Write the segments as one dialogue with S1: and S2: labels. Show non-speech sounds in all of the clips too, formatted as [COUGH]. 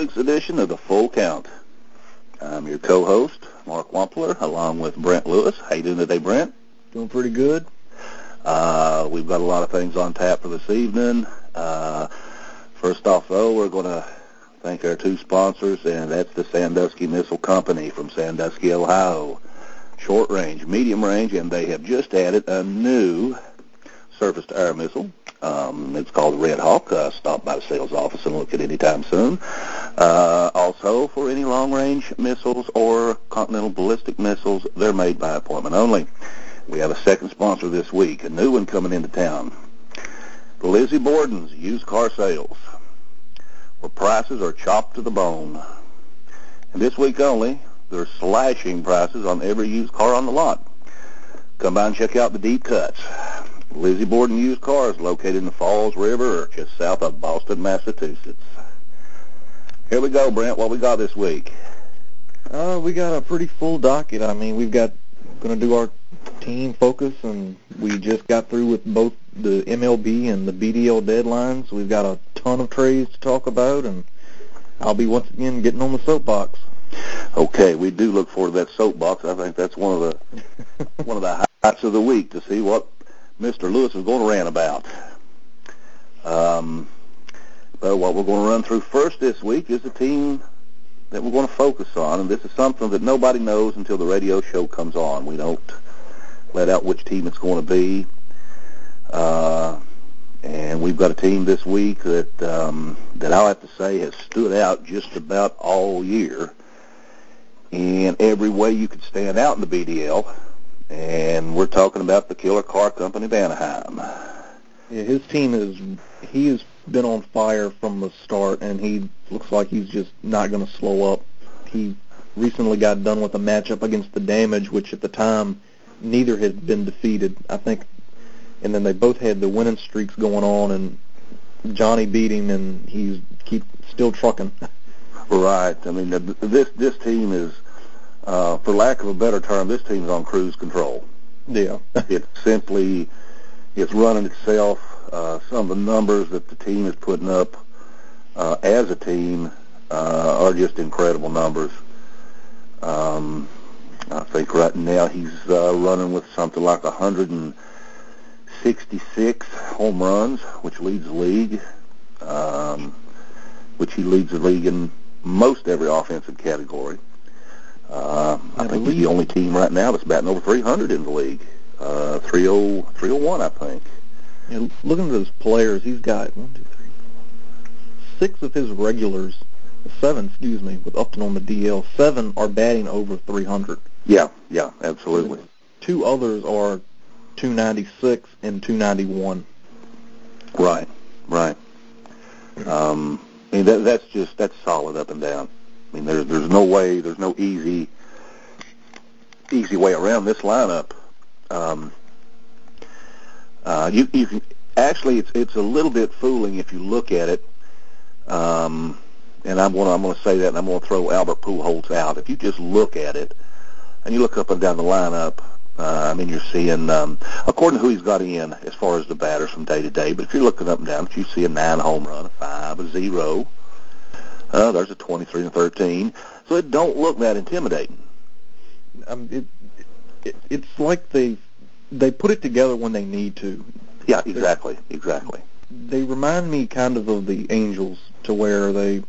S1: week's edition of the Full Count. I'm your co-host, Mark Wampler, along with Brent Lewis. How you doing today, Brent?
S2: Doing pretty good.
S1: Uh, we've got a lot of things on tap for this evening. Uh, first off, though, we're going to thank our two sponsors, and that's the Sandusky Missile Company from Sandusky, Ohio. Short range, medium range, and they have just added a new surface-to-air missile. Um, it's called Red Hawk. Uh, stop by the sales office and look at it anytime soon. Uh, also, for any long-range missiles or continental ballistic missiles, they're made by appointment only. We have a second sponsor this week, a new one coming into town. Lizzie Borden's Used Car Sales, where prices are chopped to the bone. And this week only, they're slashing prices on every used car on the lot. Come by and check out the deep cuts. Lizzie Borden Used Cars, located in the Falls River, just south of Boston, Massachusetts. Here we go, Brent. What we got this week?
S2: Uh, we got a pretty full docket. I mean, we've got going to do our team focus, and we just got through with both the MLB and the BDL deadlines. We've got a ton of trades to talk about, and I'll be once again getting on the soapbox.
S1: Okay, we do look forward to that soapbox. I think that's one of the [LAUGHS] one of the highlights of the week to see what Mr. Lewis is going to rant about. Um, but what we're going to run through first this week is the team that we're going to focus on, and this is something that nobody knows until the radio show comes on. We don't let out which team it's going to be. Uh, and we've got a team this week that um, that I'll have to say has stood out just about all year in every way you could stand out in the BDL. And we're talking about the Killer Car Company of Anaheim.
S2: Yeah, his team is he has been on fire from the start, and he looks like he's just not going to slow up. He recently got done with a matchup against the Damage, which at the time neither had been defeated. I think, and then they both had the winning streaks going on, and Johnny beat him, and he's keep still trucking. [LAUGHS]
S1: Right. I mean, this this team is, uh, for lack of a better term, this team is on cruise control.
S2: Yeah. [LAUGHS]
S1: it's simply, it's running itself. Uh, some of the numbers that the team is putting up uh, as a team uh, are just incredible numbers. Um, I think right now he's uh, running with something like 166 home runs, which leads the league, um, which he leads the league in most every offensive category. Uh, I think he's the only team right now that's batting over 300 in the league. Uh, 30, 301, I think.
S2: And looking at his players, he's got one, two, three, six of his regulars, seven, excuse me, with Upton on the DL. Seven are batting over 300.
S1: Yeah, yeah, absolutely.
S2: Two others are 296 and 291.
S1: Right, right. Um, I mean, that, that's just that's solid up and down. I mean, there's there's no way, there's no easy easy way around this lineup. Um, uh, you you can actually it's it's a little bit fooling if you look at it. Um, and I'm going I'm to say that, and I'm to throw Albert Pujols out. If you just look at it, and you look up and down the lineup, uh, I mean, you're seeing, um, according to who he's got in as far as the batters from day to day, but if you're looking up and down, you see a nine home run, a five, a zero. Uh, there's a 23 and 13. So it don't look that intimidating.
S2: Um, it, it, it's like they they put it together when they need to.
S1: Yeah, exactly, exactly.
S2: They remind me kind of of the Angels, to where they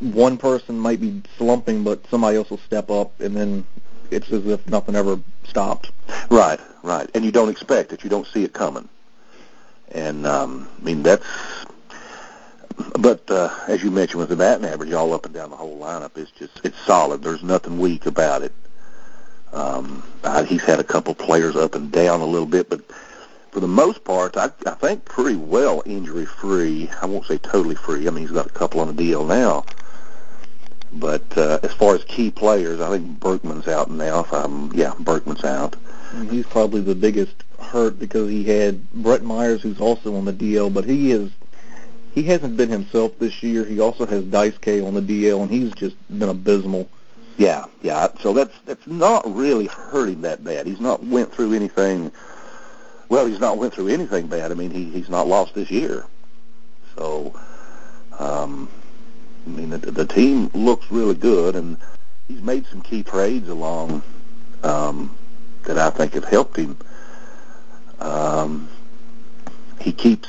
S2: one person might be slumping, but somebody else will step up, and then it's as if nothing ever stopped.
S1: Right, right. And you don't expect it. You don't see it coming. And um, I mean that's. But uh, as you mentioned, with the batting average all up and down the whole lineup, it's just it's solid. There's nothing weak about it. Um, he's had a couple players up and down a little bit, but for the most part, I, I think pretty well injury free. I won't say totally free. I mean, he's got a couple on the deal now. But uh, as far as key players, I think Berkman's out now. If I'm, yeah, Berkman's out.
S2: He's probably the biggest hurt because he had Brett Myers, who's also on the DL, but he is he hasn't been himself this year. He also has Daisuke on the DL, and he's just been abysmal.
S1: Yeah, yeah. So that's that's not really hurting that bad. He's not went through anything. Well, he's not went through anything bad. I mean, he he's not lost this year. So, um, I mean, the, the team looks really good, and he's made some key trades along um, that I think have helped him. Um, he keeps.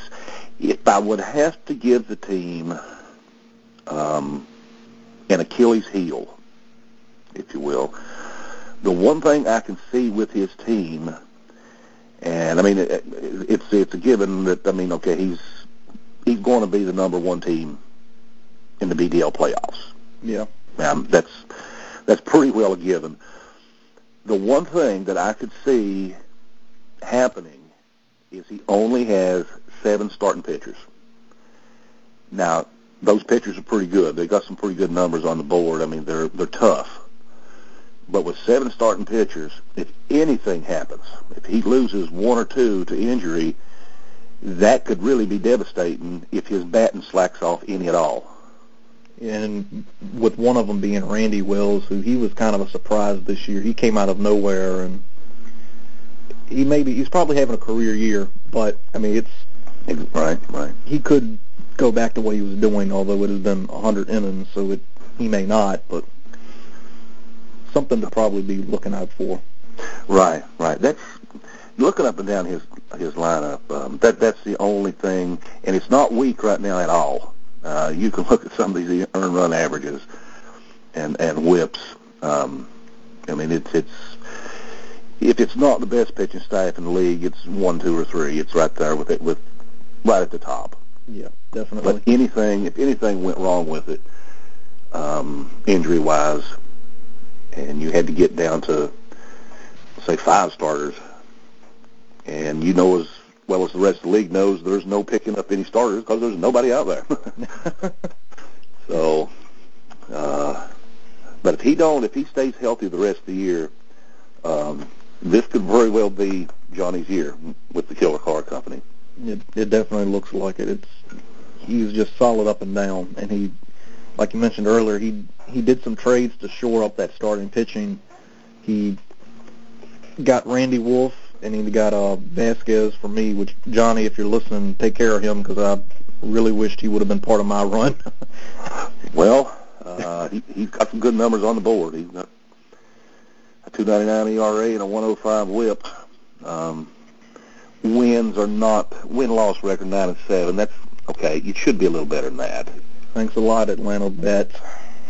S1: If I would have to give the team um, an Achilles heel, if you will, the one thing I can see with his team, and I mean, it, it's it's a given that I mean, okay, he's he's going to be the number one team in the BDL playoffs.
S2: Yeah,
S1: um, that's that's pretty well a given. The one thing that I could see happening is he only has seven starting pitchers. Now, those pitchers are pretty good. They got some pretty good numbers on the board. I mean, they're they're tough. But with seven starting pitchers, if anything happens, if he loses one or two to injury, that could really be devastating if his batting slacks off any at all.
S2: And with one of them being Randy Wells, who he was kind of a surprise this year. He came out of nowhere, and he maybe he's probably having a career year. But I mean, it's
S1: right, right.
S2: He could go back to what he was doing, although it has been 100 innings, so it, he may not. But something to probably be looking out for.
S1: Right, right. That's looking up and down his his lineup. Um, that that's the only thing, and it's not weak right now at all. Uh, you can [LAUGHS] look at some of these earned run averages and and whips. Um, I mean, it's it's if it's not the best pitching staff in the league, it's one, two, or three. It's right there with it with right at the top.
S2: Yeah, definitely.
S1: But anything, if anything went wrong with it, um, injury wise, and you had to get down to say five starters, and you know as well as the rest of the league knows, there's no picking up any starters because there's nobody out there. [LAUGHS] so, uh, but if he don't, if he stays healthy the rest of the year, um, this could very well be Johnny's year with the Killer Car Company.
S2: It, it definitely looks like it. It's he's just solid up and down, and he, like you mentioned earlier, he he did some trades to shore up that starting pitching. He got Randy Wolf and he got uh, Vazquez for me. Which Johnny, if you're listening, take care of him because I really wished he would have been part of my [LAUGHS] run.
S1: well, uh, he, he's got some good numbers on the board. He's got a 2.99 ERA and a 105 WHIP. Um, wins are not win loss record nine and seven. That's okay. You should be a little better than that.
S2: Thanks a lot, Atlanta Bets. [LAUGHS]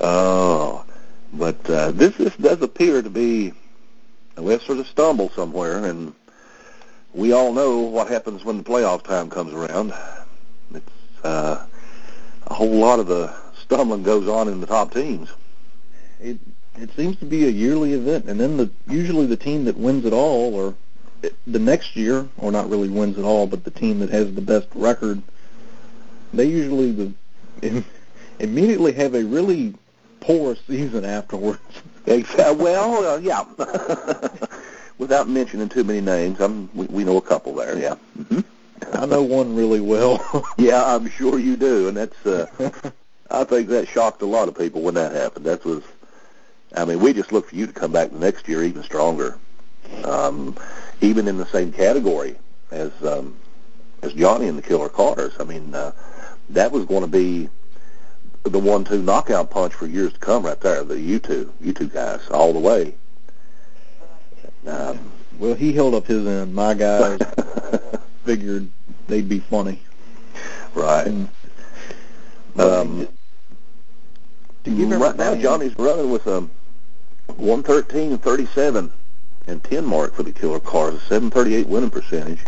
S1: oh, but uh, this this does appear to be unless there's a stumble somewhere, and we all know what happens when the playoff time comes around. It's uh, a whole lot of the stumbling goes on in the top teams.
S2: It it seems to be a yearly event, and then the usually the team that wins it all, or the next year, or not really wins it all, but the team that has the best record, they usually the immediately have a really poor [LAUGHS] season afterwards.
S1: well, uh, yeah. [LAUGHS] Without mentioning too many names, I'm, we, we know a couple there. Yeah. Mm-hmm.
S2: I know one really well. [LAUGHS]
S1: yeah, I'm sure you do, and that's. Uh, I think that shocked a lot of people when that happened. That was. I mean, we just look for you to come back the next year even stronger, um, even in the same category as um, as Johnny and the Killer Cars. I mean, uh, that was going to be the one-two knockout punch for years to come, right there. The you two, you two guys, all the way.
S2: Um, well, he held up his end. My guys [LAUGHS] figured they'd be funny.
S1: Right. And, um, right now, Johnny's running with a 113 and 37 and 10 mark for the Killer Cars, a 738 winning percentage.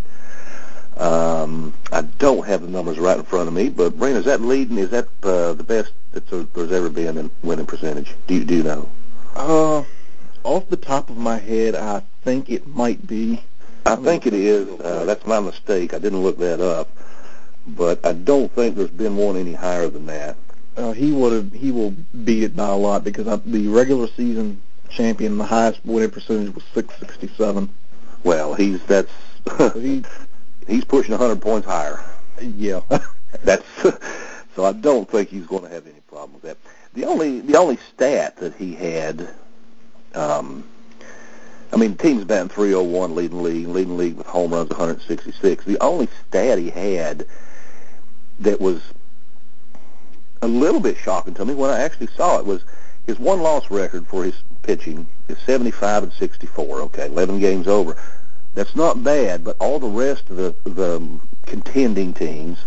S1: Um, I don't have the numbers right in front of me, but Brent, is that leading? Is that uh, the best that there's ever been in winning percentage? Do you, do you know?
S2: Uh, off the top of my head, I think it might be.
S1: I think it is. Uh, that's my mistake. I didn't look that up, but I don't think there's been one any higher than that.
S2: Uh, he would have. He will beat it by a lot because I, the regular season champion, the highest winning percentage was 667.
S1: Well, he's that's he [LAUGHS] he's pushing 100 points higher.
S2: Yeah, [LAUGHS]
S1: that's [LAUGHS] so. I don't think he's going to have any problem with that. The only the only stat that he had, um, I mean, team's batting 301, leading league, leading league with home runs 166. The only stat he had that was a little bit shocking to me when I actually saw it was his one loss record for his pitching is 75 and 64. Okay, 11 games over. That's not bad, but all the rest of the the contending teams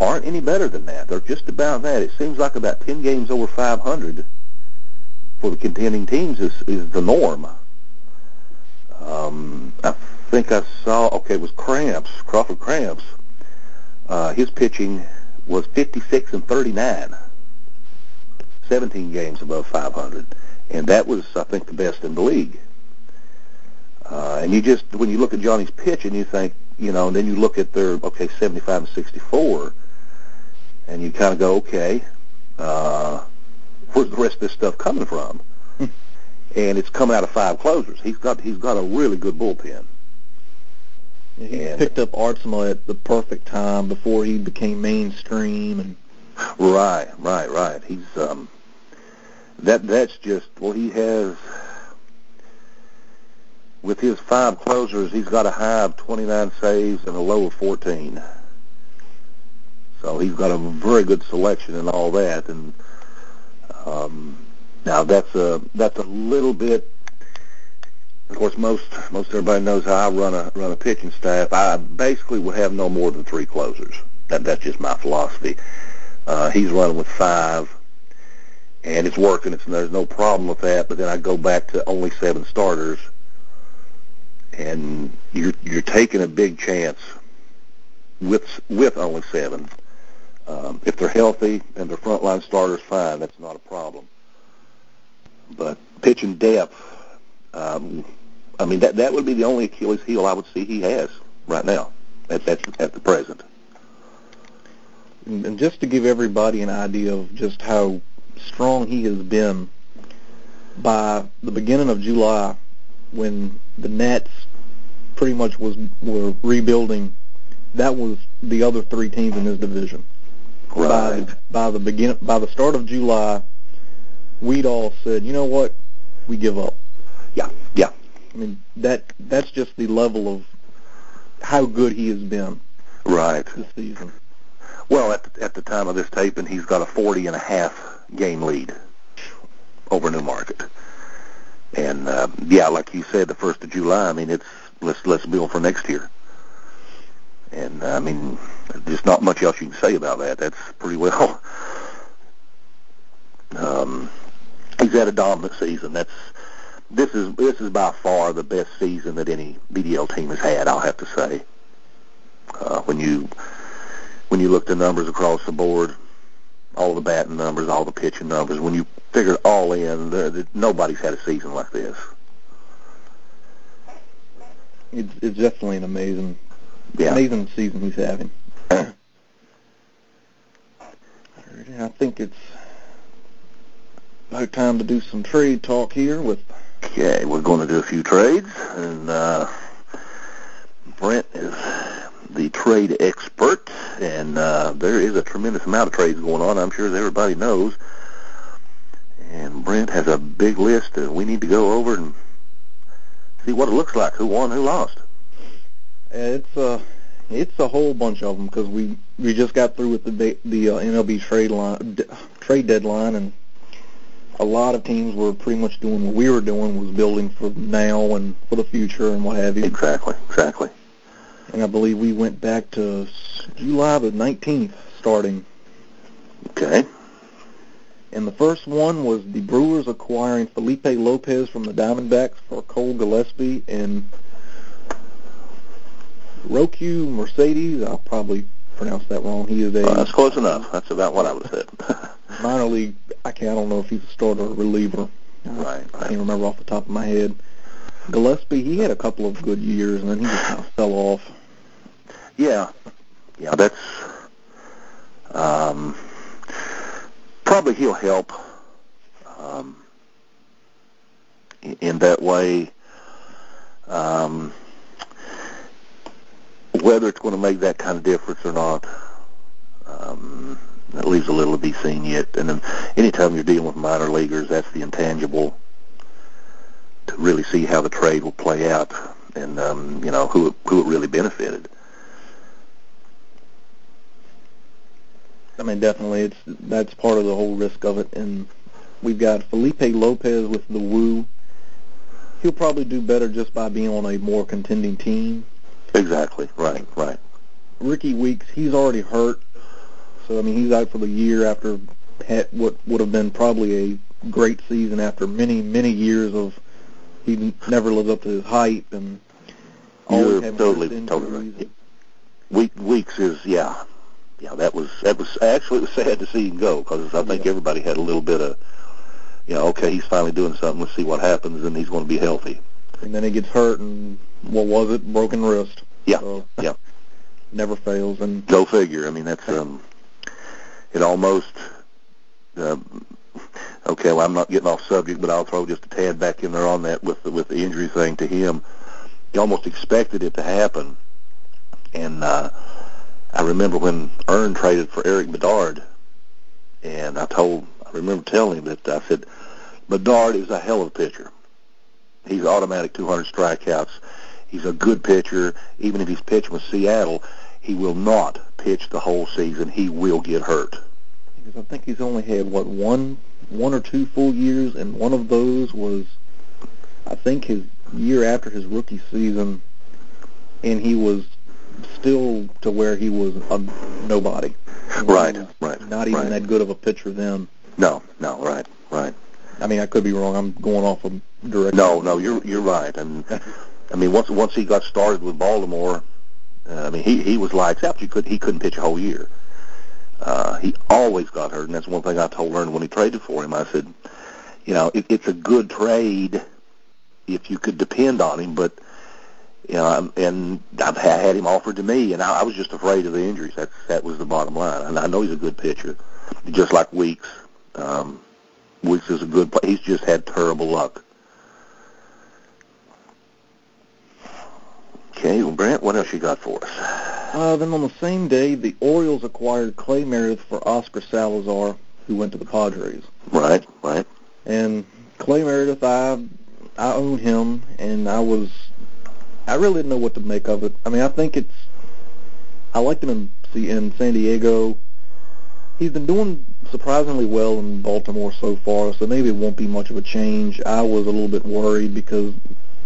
S1: aren't any better than that. They're just about that. It seems like about 10 games over 500 for the contending teams is is the norm. Um, I think I saw. Okay, it was Cramps, Crawford Cramps. Uh, his pitching was 56 and 39. 17 games above 500, and that was, I think, the best in the league. Uh, and you just, when you look at Johnny's pitch and you think, you know, and then you look at their, okay, 75 and 64, and you kind of go, okay, uh, where's the rest of this stuff coming from? and it's coming out of five closers. He's got he's got a really good bullpen.
S2: he and, picked up Aardsma at the perfect time before he became mainstream, and
S1: right, right, right. He's um, that that's just well, he has with his five closers, he's got a high of 29 saves and a low of 14. So he's got a very good selection and all that. And um, now that's a that's a little bit. Of course, most most everybody knows how I run a run a pitching staff. I basically would have no more than three closers. That that's just my philosophy. Uh, he's running with five, and it's working. It's there's no problem with that. But then I go back to only seven starters, and you're you're taking a big chance with with only seven. Um, if they're healthy and their frontline starters fine, that's not a problem. But pitching depth, um, I mean that that would be the only Achilles heel I would see he has right now at at, at the present.
S2: And just to give everybody an idea of just how strong he has been, by the beginning of July, when the Nets pretty much was were rebuilding, that was the other three teams in his division.
S1: Right.
S2: By, by the begin by the start of July, we'd all said, you know what, we give up.
S1: Yeah, yeah.
S2: I mean that that's just the level of how good he has been.
S1: Right.
S2: This season.
S1: Well, at the, at the time of this taping, he's got a 40 and a half game lead over Newmarket. And uh, yeah, like you said, the first of July. I mean, it's let's let's build for next year. And uh, I mean, there's not much else you can say about that. That's pretty well. [LAUGHS] Um, he's had a dominant season. That's this is this is by far the best season that any BDL team has had. I'll have to say. Uh, when you when you look the numbers across the board, all the batting numbers, all the pitching numbers, when you figure it all in, the, the, nobody's had a season like this.
S2: It's, it's definitely an amazing,
S1: yeah.
S2: amazing season he's having. I think it's about time to do some trade talk here with.
S1: Okay, we're going to do a few trades, and uh, Brent is the trade expert, and uh, there is a tremendous amount of trades going on. I'm sure as everybody knows. And Brent has a big list that we need to go over and see what it looks like, who won, who lost.
S2: It's a it's a whole bunch of them because we we just got through with the the uh, MLB trade line d- trade deadline, and a lot of teams were pretty much doing what we were doing, was building for now and for the future and what have you.
S1: Exactly, exactly
S2: and I believe we went back to July the 19th starting.
S1: Okay.
S2: And the first one was the Brewers acquiring Felipe Lopez from the Diamondbacks for Cole Gillespie and Roque Mercedes. I'll probably pronounce that wrong. He is a.
S1: That's close enough. That's about what I would have said. [LAUGHS]
S2: minor league. I can't. I don't know if he's a starter or reliever.
S1: Right,
S2: I can't remember off the top of my head. Gillespie, he had a couple of good years, and then he just kind of fell off.
S1: Yeah, yeah, that's um, probably he'll help um, in that way. Um, whether it's going to make that kind of difference or not, um, that leaves a little to be seen yet. And then anytime you're dealing with minor leaguers, that's the intangible to really see how the trade will play out and um, you know who who it really benefited.
S2: I mean, definitely, it's that's part of the whole risk of it. And we've got Felipe Lopez with the Woo. He'll probably do better just by being on a more contending team.
S1: Exactly. Right. Right.
S2: Rickie Weeks, he's already hurt, so I mean, he's out for the year after had what would have been probably a great season after many many years of he never lived up to his hype and
S1: You're totally totally right. Week, weeks is yeah, yeah. That was that was actually it was sad to see him go because I think
S2: Yeah.
S1: everybody had a little bit of, you know, okay, he's finally doing something. Let's see what happens, and he's going to be healthy.
S2: and then he gets hurt and what was it? Broken wrist.
S1: Yeah,
S2: So, [LAUGHS]
S1: yeah.
S2: Never fails and
S1: Go figure. I mean, that's um, it almost. Uh, okay, well, I'm not getting off subject, but I'll throw just a tad back in there on that with the, with the injury thing to him. He almost expected it to happen, and uh, I remember when Ern traded for Erik Bedard, and I told, I remember telling him that I said, Bedard is a hell of a pitcher. He's automatic 200 strikeouts. He's a good pitcher. Even if he's pitching with Seattle, he will not pitch the whole season. He will get hurt.
S2: because I think he's only had what one one or two full years and one of those was I think his year after his rookie season and he was still to where he was a nobody.
S1: Right,
S2: was
S1: right,
S2: Not even
S1: right.
S2: that good of a pitcher then.
S1: No, no, right, right.
S2: I mean, I could be wrong. I'm going off of direct.
S1: No, no, you're you're right. And I mean, once once he got started with Baltimore, uh, I mean, he he was lights out. You could he couldn't pitch a whole year. Uh, he always got hurt, and that's one thing I told Ern when he traded for him. I said, you know, it, it's a good trade if you could depend on him, but you know, and I've had him offered to me, and I, I was just afraid of the injuries. That that was the bottom line. And I know he's a good pitcher, just like Weeks. Um, Weeks is a good. Play. He's just had terrible luck. Okay, well, Brent, what else you got for us?
S2: Uh, then on the same day, the Orioles acquired Cla Meredith for Oscar Salazar, who went to the Padres.
S1: Right, right.
S2: And Cla Meredith, I I own him, and I was I really didn't know what to make of it. I mean, I think it's I liked him in in San Diego. He's been doing surprisingly well in Baltimore so far, so maybe it won't be much of a change. I was a little bit worried because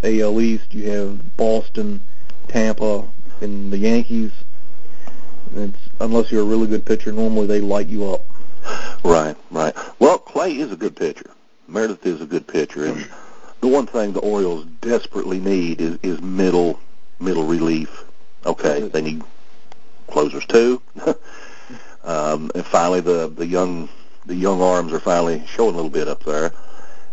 S2: AL East, you have Boston, Tampa, and the Yankees. It's unless you're a really good pitcher, normally they light you up. [SIGHS]
S1: Right, right. Well, Cla is a good pitcher. Meredith is a good pitcher, and mm-hmm. The one thing the Orioles desperately need is, is middle middle relief. Okay, they need closers too. [LAUGHS] um, and finally, the the young the young arms are finally showing a little bit up there,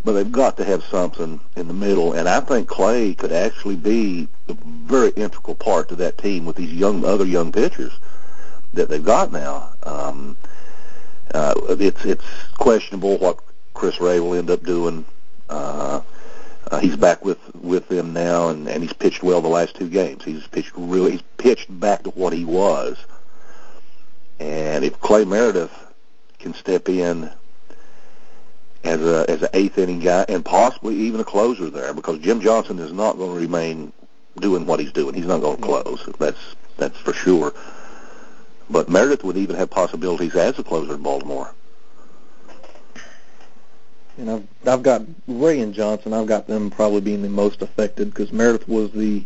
S1: but they've got to have something in the middle. And I think Cla could actually be a very integral part to that team with these young other young pitchers that they've got now. Um, uh, it's it's questionable what Chris Ray will end up doing. Uh, uh, he's back with with them now, and, and he's pitched well the last two games. He's pitched really. He's pitched back to what he was. And if Cla Meredith can step in as a as an eighth inning guy and possibly even a closer there, because Jim Johnson is not going to remain doing what he's doing. He's not going to close. That's that's for sure. But Meredith would even have possibilities as a closer in Baltimore.
S2: And I've I've got Ray and Johnson. I've got them probably being the most affected because Meredith was the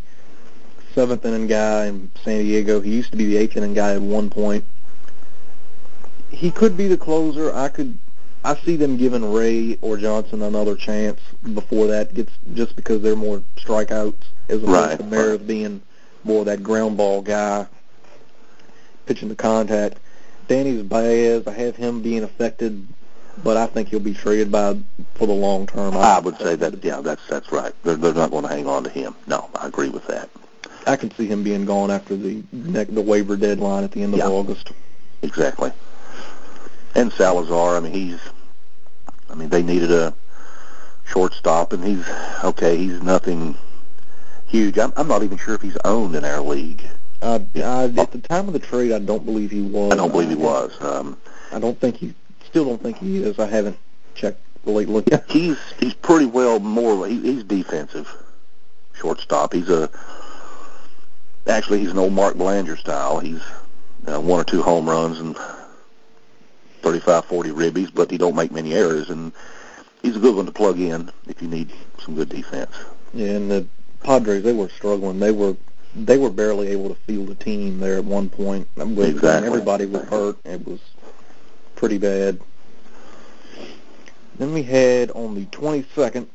S2: seventh inning guy in San Diego. He used to be the eighth inning guy at one point. He could be the closer. I could. I see them giving Ray or Johnson another chance before that gets just because they're more strikeouts as opposed
S1: Right,
S2: to Meredith
S1: right.
S2: being more that ground ball guy pitching the contact. Danys Baez, I have him being affected but I think he'll be traded by for the long term.
S1: I would say that, yeah, that's that's right. They're, they're not going to hang on to him. No, I agree with that.
S2: I can see him being gone after the neck, the waiver deadline at the end of
S1: Yeah.
S2: August.
S1: Exactly. And Salazar, I mean, he's, I mean, they needed a shortstop, and he's, okay, he's nothing huge. I'm, I'm not even sure if he's owned in our league.
S2: Uh, I, at the time of the trade, I don't believe he was.
S1: I don't believe he was. Um,
S2: I don't think he. Still don't think he is. I haven't checked lately.
S1: he's he's pretty well more. He, he's defensive shortstop. He's a actually he's an old Mark Belanger style. He's uh, one or two home runs and 35, 40 ribbies, but he don't make many errors, and he's a good one to plug in if you need some good defense.
S2: Yeah, and the Padres they were struggling. They were they were barely able to field a team there at one point. With,
S1: Exactly.
S2: Everybody was hurt. It was pretty bad. Then we had on the 22nd,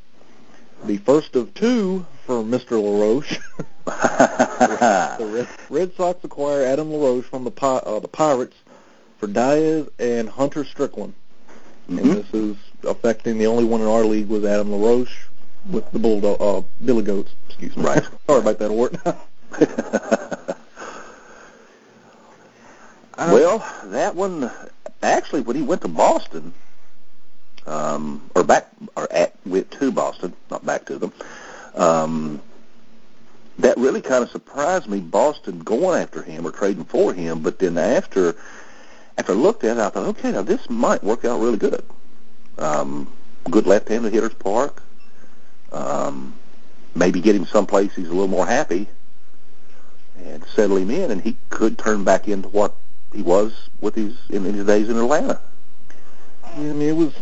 S2: the first of two for Mr. LaRoche. [LAUGHS] the Red, Red Sox acquire Adam LaRoche from the uh, the Pirates for Diaz and Hunter Strickland. And
S1: Mhm.
S2: this is affecting the only one in our league was Adam LaRoche with the Bulldog, uh, Billy Goats. Excuse me.
S1: Right. [LAUGHS]
S2: Sorry about that, Ort. [LAUGHS]
S1: well, that one actually when he went to Boston, um, or back or at went to Boston, not back to them. Um, that really kind of surprised me. Boston going after him or trading for him, but then after after I looked at it, I thought, okay, now this might work out really good. Um, good left-handed hitter's park. Um, maybe get him someplace he's a little more happy and settle him in, and he could turn back into what he was with his in, in his days in Atlanta.
S2: I mean, it was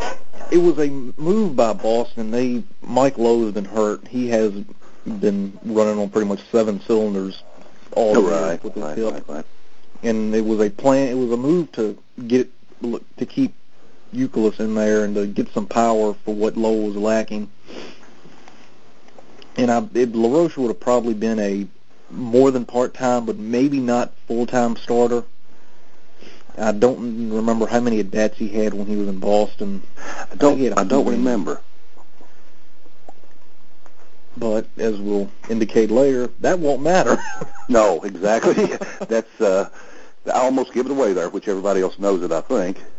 S2: it was a move by Boston. They Mike Lowe has been hurt. He has been running on pretty much seven cylinders all oh, year
S1: right,
S2: with his
S1: right,
S2: hip.
S1: right, right.
S2: and it was a plan. It was a move to get to keep Youkilis in there and to get some power for what Lowell was lacking. And I, it, LaRoche would have probably been a more than part time, but maybe not full time starter. I don't remember how many at bats he had when he was in Boston,
S1: I don't,
S2: a
S1: I don't remember.
S2: but as we'll indicate later, that won't matter. [LAUGHS]
S1: No, exactly. [LAUGHS] That's uh, I almost give it away there, which everybody else knows it. I think. [LAUGHS]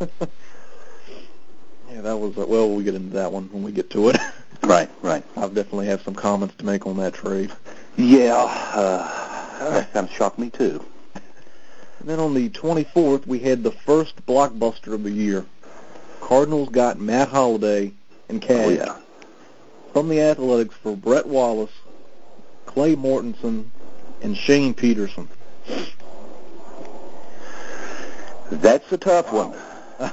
S2: yeah, that was well. We'll get into that one when we get to it.
S1: Right, right.
S2: I've definitely have some comments to make on that trade.
S1: Yeah, uh, that kind of shocked me too.
S2: And then on the 24th, we had the first blockbuster of the year. Cardinals got Matt Holliday and cash
S1: Oh yeah.
S2: from the Athletics for Brett Wallace, Clay Mortensen, and Shane Peterson.
S1: That's a tough one. [LAUGHS]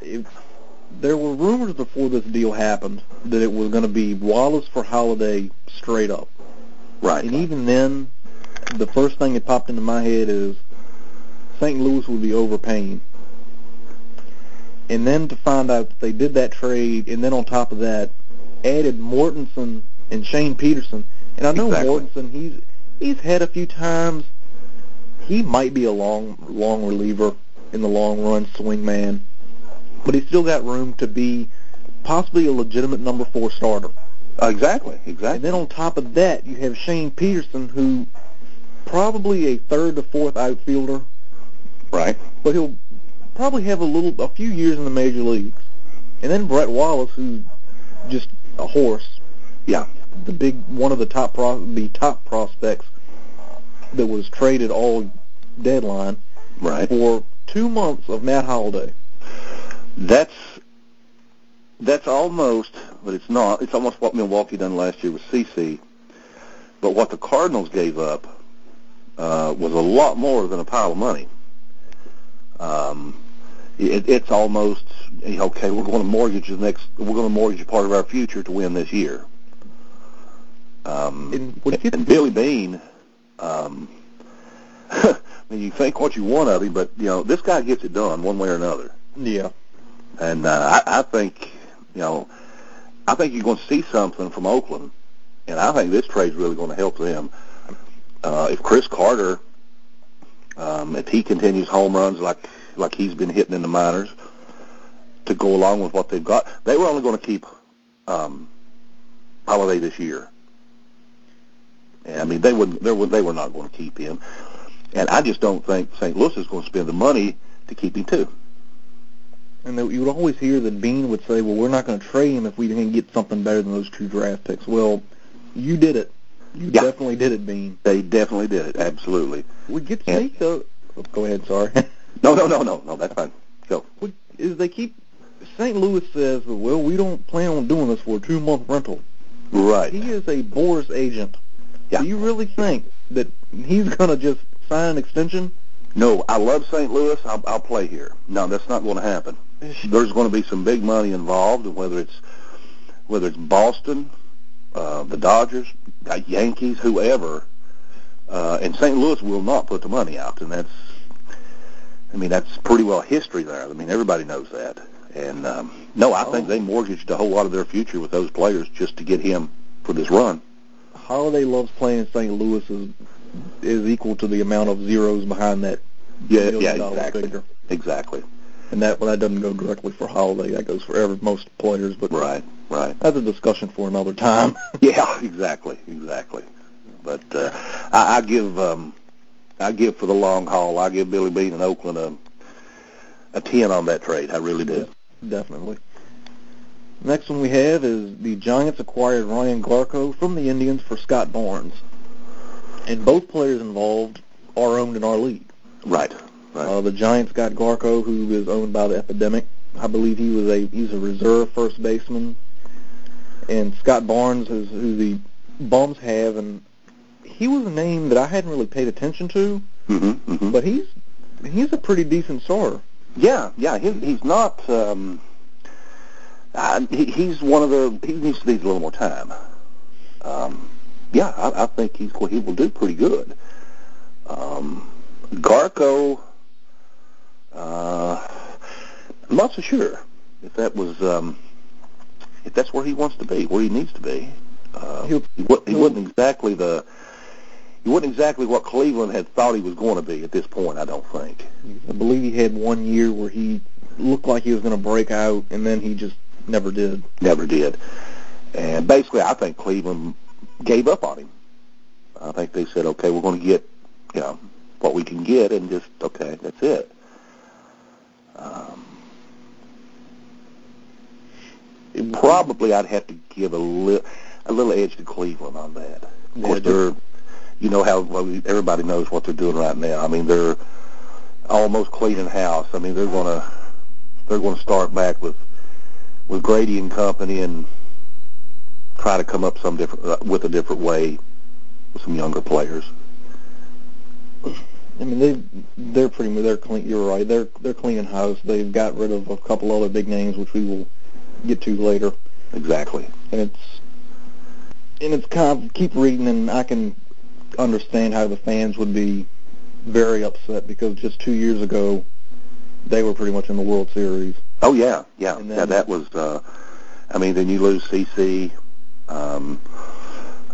S2: It, there were rumors before this deal happened that it was going to be Wallace for Holliday straight up.
S1: Right.
S2: And even then, the first thing that popped into my head is St. Louis would be overpaying. And then to find out that they did that trade, and then on top of that, added Mortensen and Shane Peterson. And I know
S1: Exactly.
S2: Mortensen, he's he's had a few times. He might be a long long reliever in the long run, swing man, but he's still got room to be possibly a legitimate number four starter.
S1: Uh, exactly.
S2: And
S1: Exactly.
S2: then on top of that, you have Shane Peterson, who probably a third to fourth outfielder,
S1: Right.
S2: but he'll probably have a little, a few years in the major leagues. And then Brett Wallace, who's just a horse,
S1: Yeah.
S2: the big one of the top pro, the top prospects that was traded all deadline
S1: Right.
S2: for two months of Matt Holliday.
S1: That's that's almost, but it's not. It's almost what Milwaukee done last year with CC. But what the Cardinals gave up uh, was a lot more than a pile of money. Um, it, it's almost you okay. We're going to mortgage the next. We're going to mortgage a part of our future to win this year. Um,
S2: And what gets
S1: and Billy Beane. Um, [LAUGHS] I mean, you think what you want of him, but you know this guy gets it done one way or another.
S2: yeah,
S1: And uh, I, I think, you know, I think you're going to see something from Oakland, and I think this trade's really going to help them. Uh, if Chris Carter, um, if he continues home runs like like he's been hitting in the minors, to go along with what they've got, they were only going to keep um, Holliday this year. And I mean, they would they were they were not going to keep him, and I just don't think St. Louis is going to spend the money to keep him too.
S2: and that you would always hear that Beane would say, "Well, we're not going to trade him if we didn't get something better than those two draft picks." Well, you did it. You
S1: Yeah.
S2: definitely did it, Beane.
S1: They definitely did it. Absolutely.
S2: We get
S1: Yeah.
S2: Snake though. oh, Go ahead. Sorry. [LAUGHS]
S1: No, no, no, no, no. That's fine. Go.
S2: Is they keep St. Louis says, "Well, we don't plan on doing this for a two-month rental."
S1: Right.
S2: He is a Boras agent.
S1: Yeah.
S2: Do you really think that he's going to just sign an extension
S1: No, I love St. Louis. I'll, I'll play here. No, that's not going to happen. [LAUGHS] There's going to be some big money involved, whether it's whether it's Boston, uh, the Dodgers, the Yankees, whoever, uh, and St. Louis will not put the money out, and that's, I mean, that's pretty well history there. I mean, everybody knows that. And um, no, I think they mortgaged a whole lot of their future with those players just to get him for this run.
S2: Holliday loves playing St. Louis is is equal to the amount of zeros behind that
S1: Yeah, yeah, exactly,
S2: figure.
S1: exactly.
S2: And that well, that doesn't go directly for Holliday. That goes for every, most players. But
S1: Right, right.
S2: that's a discussion for another time. [LAUGHS]
S1: Yeah, exactly, exactly. But uh, I, I give um, I give for the long haul. I give Billy Beane in Oakland a a ten on that trade. I really do.
S2: Definitely. Next one we have is the Giants acquired Ryan Garko from the Indians for Scott Barnes. And both players involved are owned in our league.
S1: Right, right.
S2: Uh, the Giants got Garko, who is owned by the Epidemic. I believe he was a he's a reserve first baseman. And Scott Barnes is who the Bums have, and he was a name that I hadn't really paid attention to,
S1: hmm hmm
S2: but he's he's a pretty decent starter.
S1: Yeah, yeah. He, he's not. Um, uh, he, he's one of the. He needs to need a little more time. Um, yeah, I, I think he's he will do pretty good. Um, Garko. Uh, I'm not so sure if that was um, if that's where he wants to be, where he needs to be. Uh, he, he wasn't exactly the. He wasn't exactly what Cleveland had thought he was going to be at this point. I don't think.
S2: I believe he had one year where he looked like he was going to break out, and then he just never did.
S1: Never did. And basically, I think Cleveland gave up on him. I think they said, okay, we're going to get, you know, what we can get, and just okay, that's it. Um, probably, I'd have to give a little a little edge to Cleveland on that. Of
S2: Yeah,
S1: course, they're, you know how well, everybody knows what they're doing right now. I mean, they're almost cleaning house. I mean, they're going to they're going to start back with with Grady and company and try to come up some different uh, with a different way with some younger players.
S2: I mean, they they're pretty they're clean. You're right. They're they're cleaning house. They've got rid of a couple other big names, which we will get to later.
S1: Exactly.
S2: And it's and it's kind of keep reading, and I can understand how the fans would be very upset because just two years ago they were pretty much in the World Series.
S1: Oh yeah, yeah.
S2: And
S1: yeah that was. Uh, I mean, then you lose CC. Um,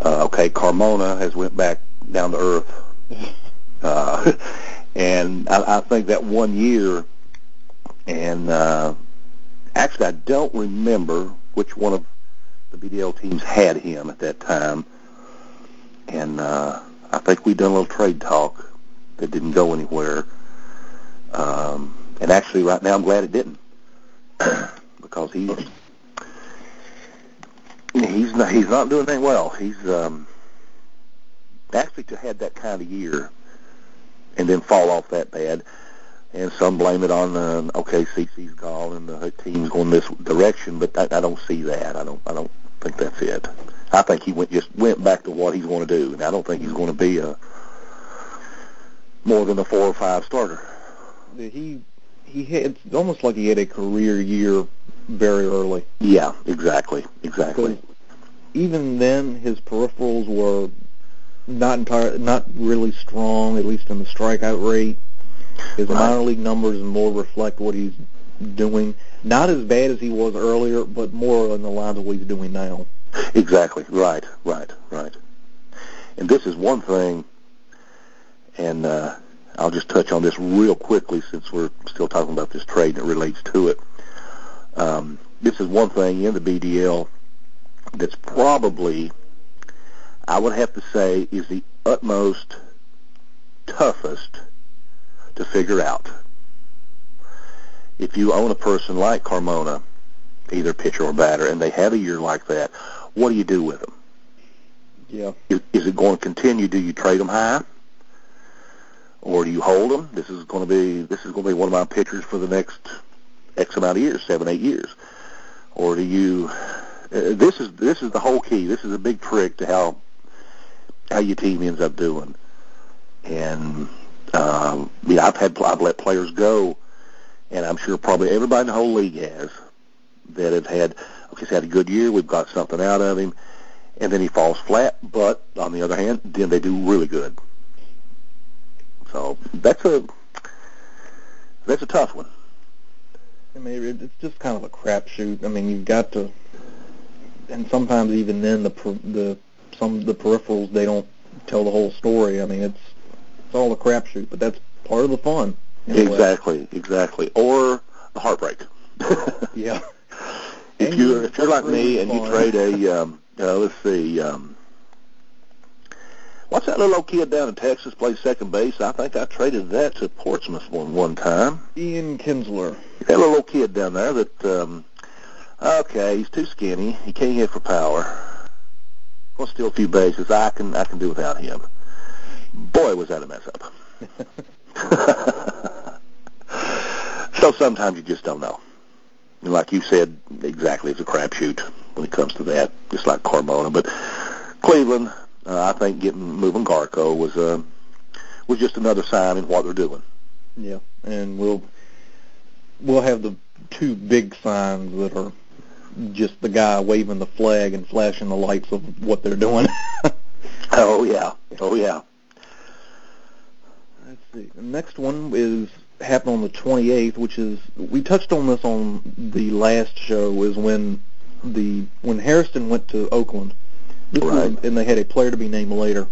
S1: uh, okay, Carmona has went back down to earth. [LAUGHS] Uh, [LAUGHS] and I, I think that one year, and uh, actually I don't remember which one of the BDL teams had him at that time. And uh, I think we'd done a little trade talk that didn't go anywhere. Um, and actually, right now, I'm glad it didn't [CLEARS THROAT] because he's he's not he's not doing that well. He's um, actually to had that kind of year and then fall off that bad. And some blame it on uh, okay, CC's gone and the team's going this direction, but I, I don't see that. I don't I don't think that's it. I think he went just went back to what he's going to do, and I don't think he's going to be a more than a four or five starter.
S2: He he had it's almost like he had a career year very early.
S1: Yeah, exactly, exactly.
S2: Even then, his peripherals were not entire, not really strong, at least in the strikeout rate. His
S1: Right.
S2: minor league numbers more reflect what he's doing. Not as bad as he was earlier, but more in the lines of what he's doing now.
S1: Exactly. Right. Right. Right. And this is one thing, and uh, I'll just touch on this real quickly since we're still talking about this trade and it relates to it. Um, this is one thing in the BDL that's probably, I would have to say, is the utmost toughest to figure out. If you own a person like Carmona, either pitcher or batter, and they have a year like that, what do you do with them?
S2: Yeah.
S1: Is, is it going to continue? Do you trade them high, or do you hold them? This is going to be this is going to be one of my pitchers for the next X amount of years, seven, eight years, or do you? Uh, this is this is the whole key. This is a big trick to how how your team ends up doing, and Um, yeah, I've had I've let players go, and I'm sure probably everybody in the whole league has that have had okay, he's had a good year. We've got something out of him, and then he falls flat. But on the other hand, then they do really good. So that's a that's a tough one.
S2: I mean, it's just kind of a crapshoot. I mean, you've got to, and sometimes even then, the the some the peripherals they don't tell the whole story. I mean, it's it's all a crapshoot, but that's part of the fun. a way.
S1: Exactly, exactly. Or the heartbreak. [LAUGHS]
S2: Yeah.
S1: if
S2: And
S1: you're if you're like me and you trade a um, uh, let's see, um, what's that little old kid down in Texas plays second base? I think I traded that to Portsmouth one one time.
S2: Ian Kinsler.
S1: That little old kid down there that um, okay, he's too skinny. He can't hit for power. Gonna steal a few bases. I can I can do without him. Boy, was that a mess up. [LAUGHS] so sometimes you just don't know. And like you said, exactly, it's a crapshoot when it comes to that, just like Carmona. But Cleveland, uh, I think getting moving Garko was uh, was just another sign in what they're doing.
S2: Yeah, and we'll we'll have the two big signs that are just the guy waving the flag and flashing the lights of what they're doing. [LAUGHS]
S1: Oh yeah, oh yeah.
S2: See. The next one is happened on the 28th, which is we touched on this on the last show. Is when the when Hairston went to Oakland, this was, and they had a player to be named later.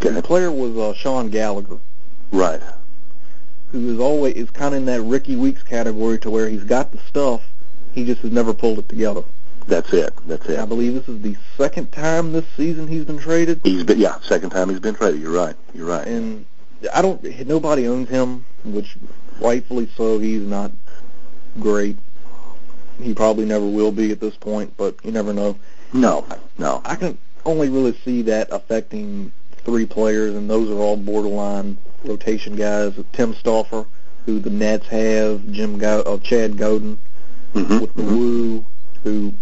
S2: The player was uh, Sean Gallagher,
S1: Right.
S2: who is always is kind of in that Rickie Weeks category to where he's got the stuff, he just has never pulled it together.
S1: That's it. That's it.
S2: I believe this is the second time this season he's been traded,
S1: He's been yeah, second time he's been traded. You're right. You're right.
S2: and I don't. Nobody owns him, which rightfully so. He's not great. He probably never will be at this point, but you never know.
S1: No, no.
S2: I can only really see that affecting three players, and those are all borderline rotation guys. Tim Stauffer, who the Nets have, Jim Go- uh, Chad Gaudin
S1: Mm-hmm.
S2: with the Woo, who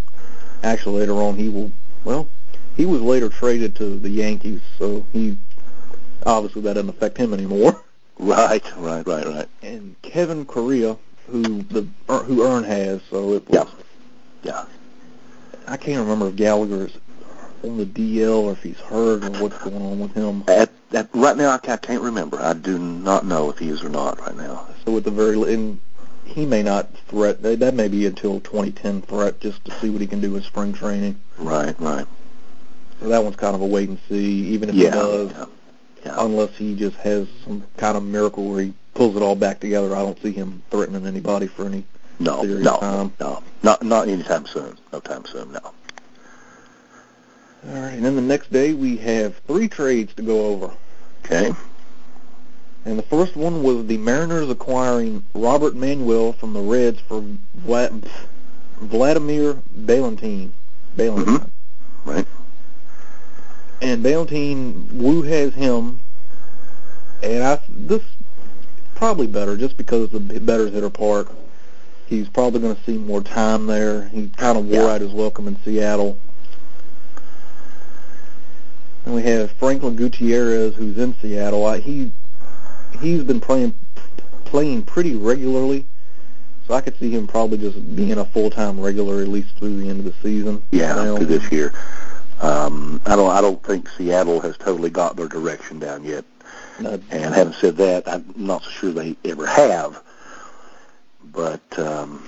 S2: actually later on he will. Well, he was later traded to the Yankees, so he obviously that doesn't affect him anymore.
S1: Right, right, right, right.
S2: And Kevin Correia, who the er, who Ern has, so it was.
S1: Yeah. Yeah.
S2: I can't remember if Gallagher is on the DL or if he's hurt or what's going on with him.
S1: At, at right now, I, ca- I can't remember. I do not know if he is or not right now.
S2: So at the very and he may not threat. That that may be until 2010 threat just to see what he can do in spring training.
S1: Right, right.
S2: So that one's kind of a wait and see. Even if
S1: Yeah.
S2: he does,
S1: yeah.
S2: Unless he just has some kind of miracle where he pulls it all back together, I don't see him threatening anybody for any.
S1: No,
S2: serious
S1: no,
S2: time.
S1: no, not not anytime soon. No time soon. No.
S2: All right, and then the next day we have three trades to go over.
S1: Okay.
S2: And the first one was the Mariners acquiring Robert Manuel from the Reds for Vla- Vladimir Balentien. Balentien.
S1: Mhm. Right.
S2: And Balentien, Wu has him, and I this probably better just because of the better hitter part. He's probably going to see more time there. He kind of wore
S1: Yeah.
S2: out his welcome in Seattle. And we have Franklin Gutierrez, who's in Seattle. I, he he's been playing playing pretty regularly, so I could see him probably just being a full time regular at least through the end of the season.
S1: Yeah,
S2: Now,
S1: to this year. Um, I don't. I don't think Seattle has totally got their direction down yet.
S2: uh,
S1: And having said that, I'm not so sure they ever have. But um,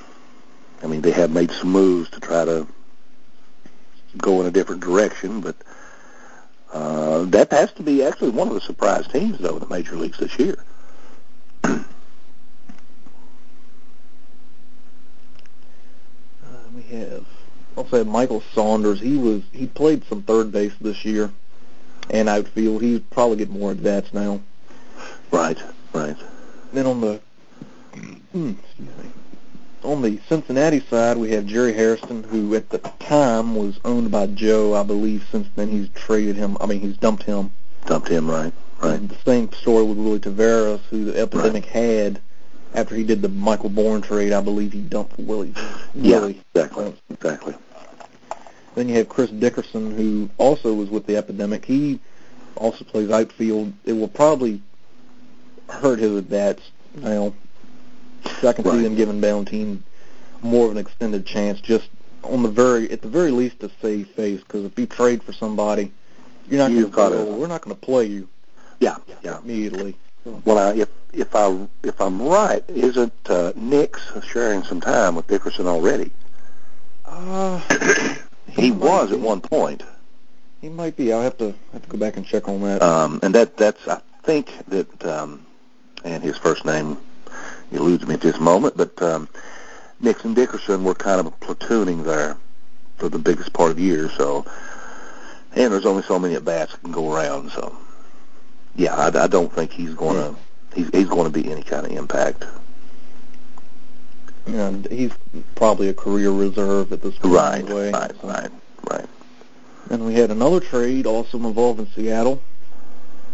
S1: I mean, they have made some moves to try to go in a different direction. But uh, that has to be actually one of the surprise teams, though, in the major leagues this year. [CLEARS THROAT]
S2: Uh, we have I'll say Michael Saunders. He was he played some third base this year, and outfield. He'd probably get more at now.
S1: Right, right.
S2: Then on the hmm, excuse me, on the Cincinnati side, we have Jerry Hairston, who at the time was owned by Joe. I believe since then he's traded him. I mean he's dumped him.
S1: Dumped him, right, right.
S2: And the same story with Willy Taveras, who the epidemic had after he did the Michael Bourn trade. I believe he dumped Willie.
S1: Yeah,
S2: Willie.
S1: exactly, exactly.
S2: Then you have Chris Dickerson, who also was with the epidemic. He also plays outfield. It will probably, hurt his at bats. Know, so I can
S1: Right.
S2: see them giving Valentine more of an extended chance, just on the very, at the very least, to save face. Because if you trade for somebody, you're not going to We're not going to play you
S3: Yeah, yeah.
S2: immediately.
S3: Well, I, if if I if I'm right, isn't uh, Nix sharing some time with Dickerson already?
S2: Uh,
S1: He
S2: might
S1: was
S2: be.
S1: at one point,
S2: He might be. I'll have to have to go back and check on that.
S1: um, and that that's I think that, um, and his first name eludes me at this moment, but um, and Dickerson were kind of platooning there for the biggest part of the year. So, and there's only so many at bats that can go around. So, yeah, I, I don't think he's going to he's he's going to be any kind of impact.
S2: and he's probably a career reserve at this point.
S1: Right,
S2: anyway.
S1: right,
S2: So-
S1: right, right.
S2: And we had another trade also involving Seattle,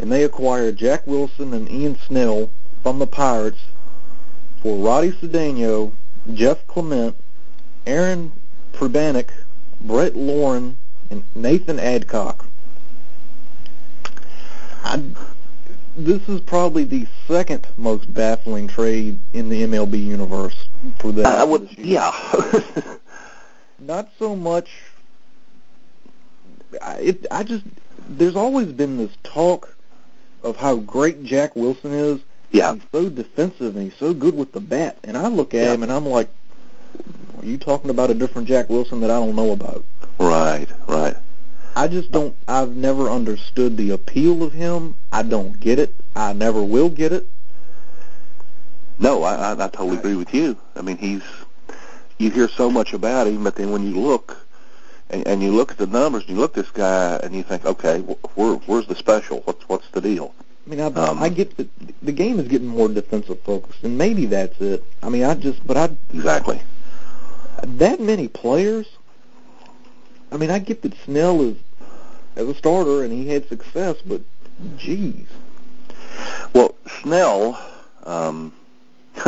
S2: and they acquired Jack Wilson and Ian Snell from the Pirates for Ronny Cedeno, Jeff Clement, Aaron Pribanic, Brett Lorin, and Nathan Adcock. I, this is probably the second most baffling trade in the MLB universe for that.
S1: I would,
S2: this
S1: yeah. [LAUGHS]
S2: not so much. I, it, I just there's always been this talk of how great Jack Wilson is.
S1: yeah,
S2: He's so defensive and he's so good with the bat. And I look at
S1: Yeah.
S2: him and I'm like, are you talking about a different Jack Wilson that I don't know about?
S1: right, right.
S2: I just don't. I've never understood the appeal of him. I don't get it. I never will get it.
S1: No, I, I, I totally agree with you. I mean, he's you hear so much about him, but then when you look and, and you look at the numbers, and you look at this guy, and you think, okay, wh- where, where's the special? What's what's the deal?
S2: I mean, I,
S1: Um,
S2: I get that the game is getting more defensive focused, and maybe that's it. I mean, I just, but I
S1: Exactly.
S2: that many players. I mean, I get that Snell is as a starter and he had success, but geez,
S1: Well, Snell, um, [LAUGHS]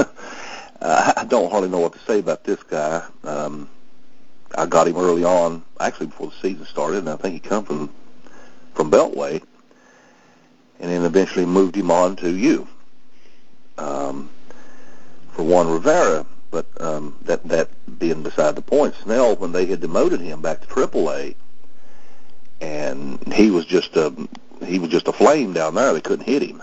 S1: I don't hardly know what to say about this guy. Um, I got him early on, actually before the season started, and I think he come from from Beltway, and then eventually moved him on to you um, for Juan Rivera. But um, that that being beside the point, Snell, when they had demoted him back to AAA, and he was just a he was just a flame down there. They couldn't hit him.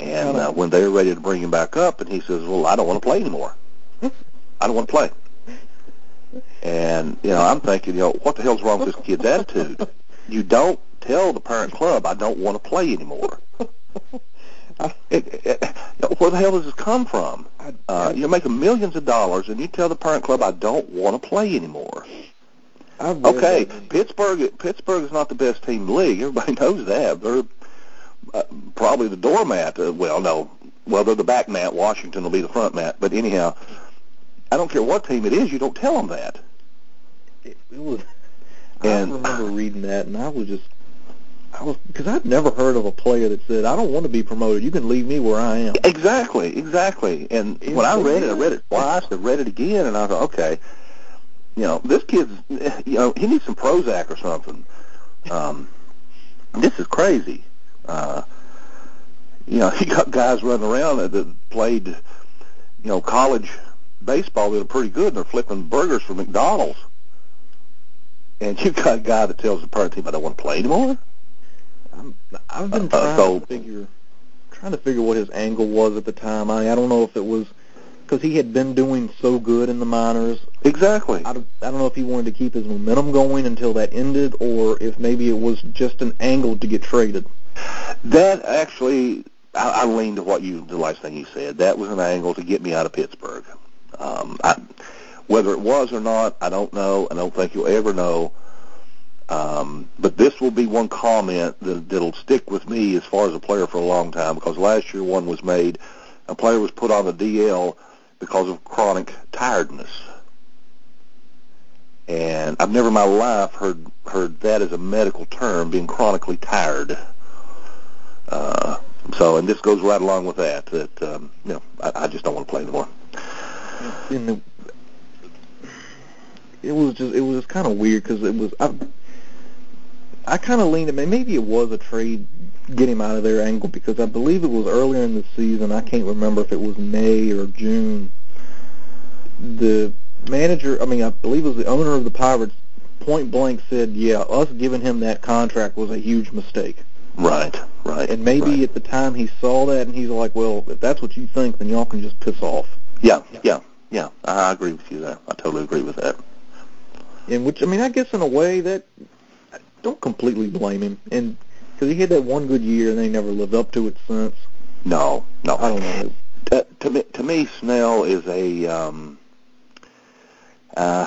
S1: And uh, when they were ready to bring him back up, and he says, "Well, I don't want to play anymore. I don't want to play." And you know, I'm thinking, you know, what the hell's wrong with this kid's attitude? You don't tell the parent club, "I don't want to play anymore." [LAUGHS] It, it, where the hell does this come from? Uh, you're making millions of dollars, and you tell the parent club, "I don't want to play anymore."
S2: I've
S1: Okay,
S2: that.
S1: Pittsburgh. Pittsburgh is not the best team in the league. Everybody [LAUGHS] knows that. They're uh, probably the doormat. Uh, well, no. Well, they're the back mat. Washington will be the front mat. But anyhow, I don't care what team it is. You don't tell them that.
S2: It, it was.
S1: And-
S2: I remember reading that, and I was just, I was because I'd never heard of a player that said, "I don't want to be promoted. You can leave me where I am."
S1: Exactly, exactly. And when I read it, I read it twice. I read it again, and I thought, okay, you know, this kid's, you know, he needs some Prozac or something. Um, this is crazy. Uh, you know, [LAUGHS] you got guys running around that, that played, you know, college baseball that are pretty good, and they're flipping burgers for McDonald's. And [LAUGHS] you got a guy that tells the parent team, "I don't want to play anymore."
S2: I'm, I've been
S1: Uh,
S2: trying
S1: so-
S2: to figure, trying to figure what his angle was at the time. I, I don't know if it was because he had been doing so good in the minors.
S1: Exactly.
S2: I don't, I don't know if he wanted to keep his momentum going until that ended, or if maybe it was just an angle to get traded.
S1: That actually, I, I lean to what you, the last thing you said. That was an angle to get me out of Pittsburgh. Um, I, whether it was or not, I don't know. I don't think you'll ever know. Um, but this will be one comment that, that'll stick with me as far as a player for a long time because last year one was made. A player was put on the DL because of chronic tiredness. And I've never in my life heard heard that as a medical term, being chronically tired. Uh, so, and this goes right along with that. That um, you know, I, I just don't want to play anymore.
S2: in the it was just it was kind of weird because it was I I kind of leaned maybe it was a trade get him out of their angle because I believe it was earlier in the season. I can't remember if it was May or June. The manager, I mean, I believe it was the owner of the Pirates, point blank said, "Yeah, us giving him that contract was a huge mistake."
S1: Right, right.
S2: And maybe
S1: right.
S2: at the time he saw that and he's like, "Well, if that's what you think, then y'all can just piss off."
S1: Yeah, yeah, yeah. I agree with you there. I totally agree with that.
S2: In which, I mean, I guess in a way that I don't completely blame him, and because he had that one good year and they never lived up to it since.
S1: No, no.
S2: I don't know.
S1: To, to me, to me, Snell is a. Um, uh,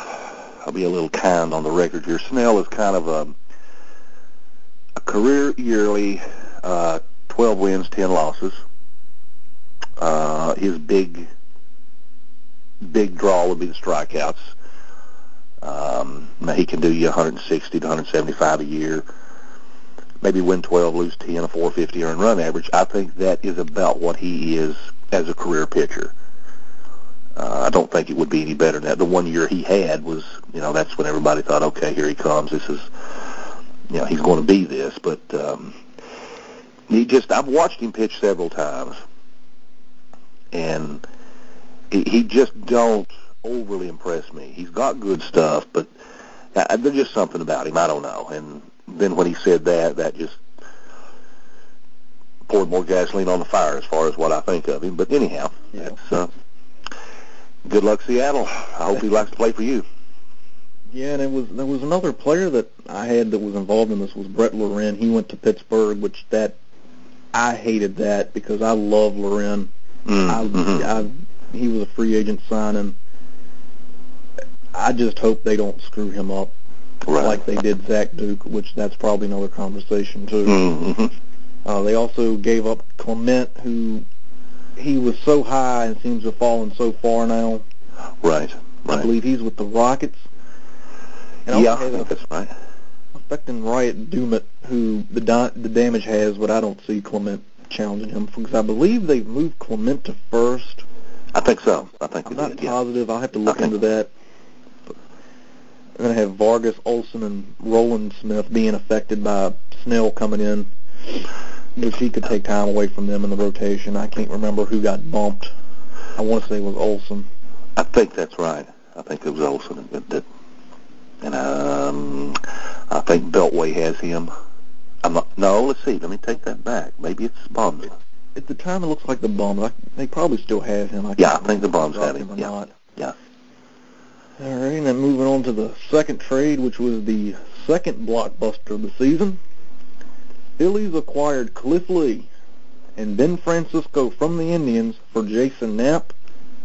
S1: I'll be a little kind on the record here. Snell is kind of a a career yearly, uh, 12 wins, 10 losses. Uh, his big big draw would be the strikeouts. Um, he can do you 160 to 175 a year. Maybe win 12, lose 10, a 450 earned run average. I think that is about what he is as a career pitcher. Uh, I don't think it would be any better than that. The one year he had was, you know, that's when everybody thought, okay, here he comes. This is, you know, he's going to be this. But um, he just, I've watched him pitch several times, and he, just don't overly impress me. He's got good stuff, but uh, there's just something about him. I don't know. And then when he said that, that just poured more gasoline on the fire as far as what I think of him. But anyhow,
S2: Yeah.
S1: that's uh, good luck, Seattle. I hope he likes to play for you.
S2: Yeah, and it was there was another player that I had that was involved in this was Brett Lorin. He went to Pittsburgh, which that I hated that because I love Lorin.
S1: Mm,
S2: I,
S1: mhm.
S2: I he was a free agent signing. I just hope they don't screw him up
S1: right.
S2: like they did Zach Duke, which that's probably another conversation too.
S1: Mm-hmm.
S2: Uh, they also gave up Clement, who he was so high and seems to have fallen so far now.
S1: Right. right.
S2: I believe he's with the Rockets. And
S1: Yeah, I think that's right.
S2: affecting Ryan Doumit, who the di- the damage has, but I don't see Clement challenging him because I believe they've moved Clement to first.
S1: I think so. I think
S2: I'm not
S1: did. Yeah.
S2: positive. I'll have to look into that. I'm going to have Vargas, Olson, and Rowland-Smith being affected by Snell coming in, which he could take time away from them in the rotation. I can't remember who got bumped. I want to say it was Olson.
S1: I think that's right. I think it was Olson that, that and um, I think Beltway has him. I'm not. No, let's see. Let me take that back. Maybe it's Bums.
S2: At the time, it looks like the. I, they probably still have him. I
S1: Yeah, I think the
S2: drop
S1: have him.
S2: or
S1: Yeah.
S2: not.
S1: Yeah.
S2: All right, and then moving on to the second trade, which was the second blockbuster of the season. Phillies acquired Cliff Lee and Ben Francisco from the Indians for Jason Knapp,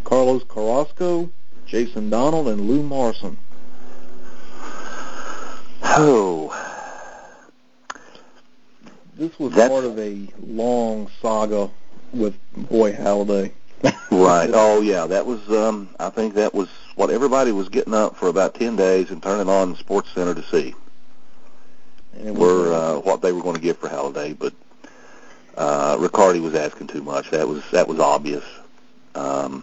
S2: Carlos Carrasco, Jason Donald, and Lou Marson.
S1: Oh,
S2: This was
S1: That's-
S2: part of a long saga with Roy Halladay. [LAUGHS]
S1: right. Oh, yeah. That was. Um, I think that was what everybody was getting up for about ten days and turning on Sports Center to see were uh, what they were going to get for Halladay, but uh, Ricciardi was asking too much. That was that was obvious, um,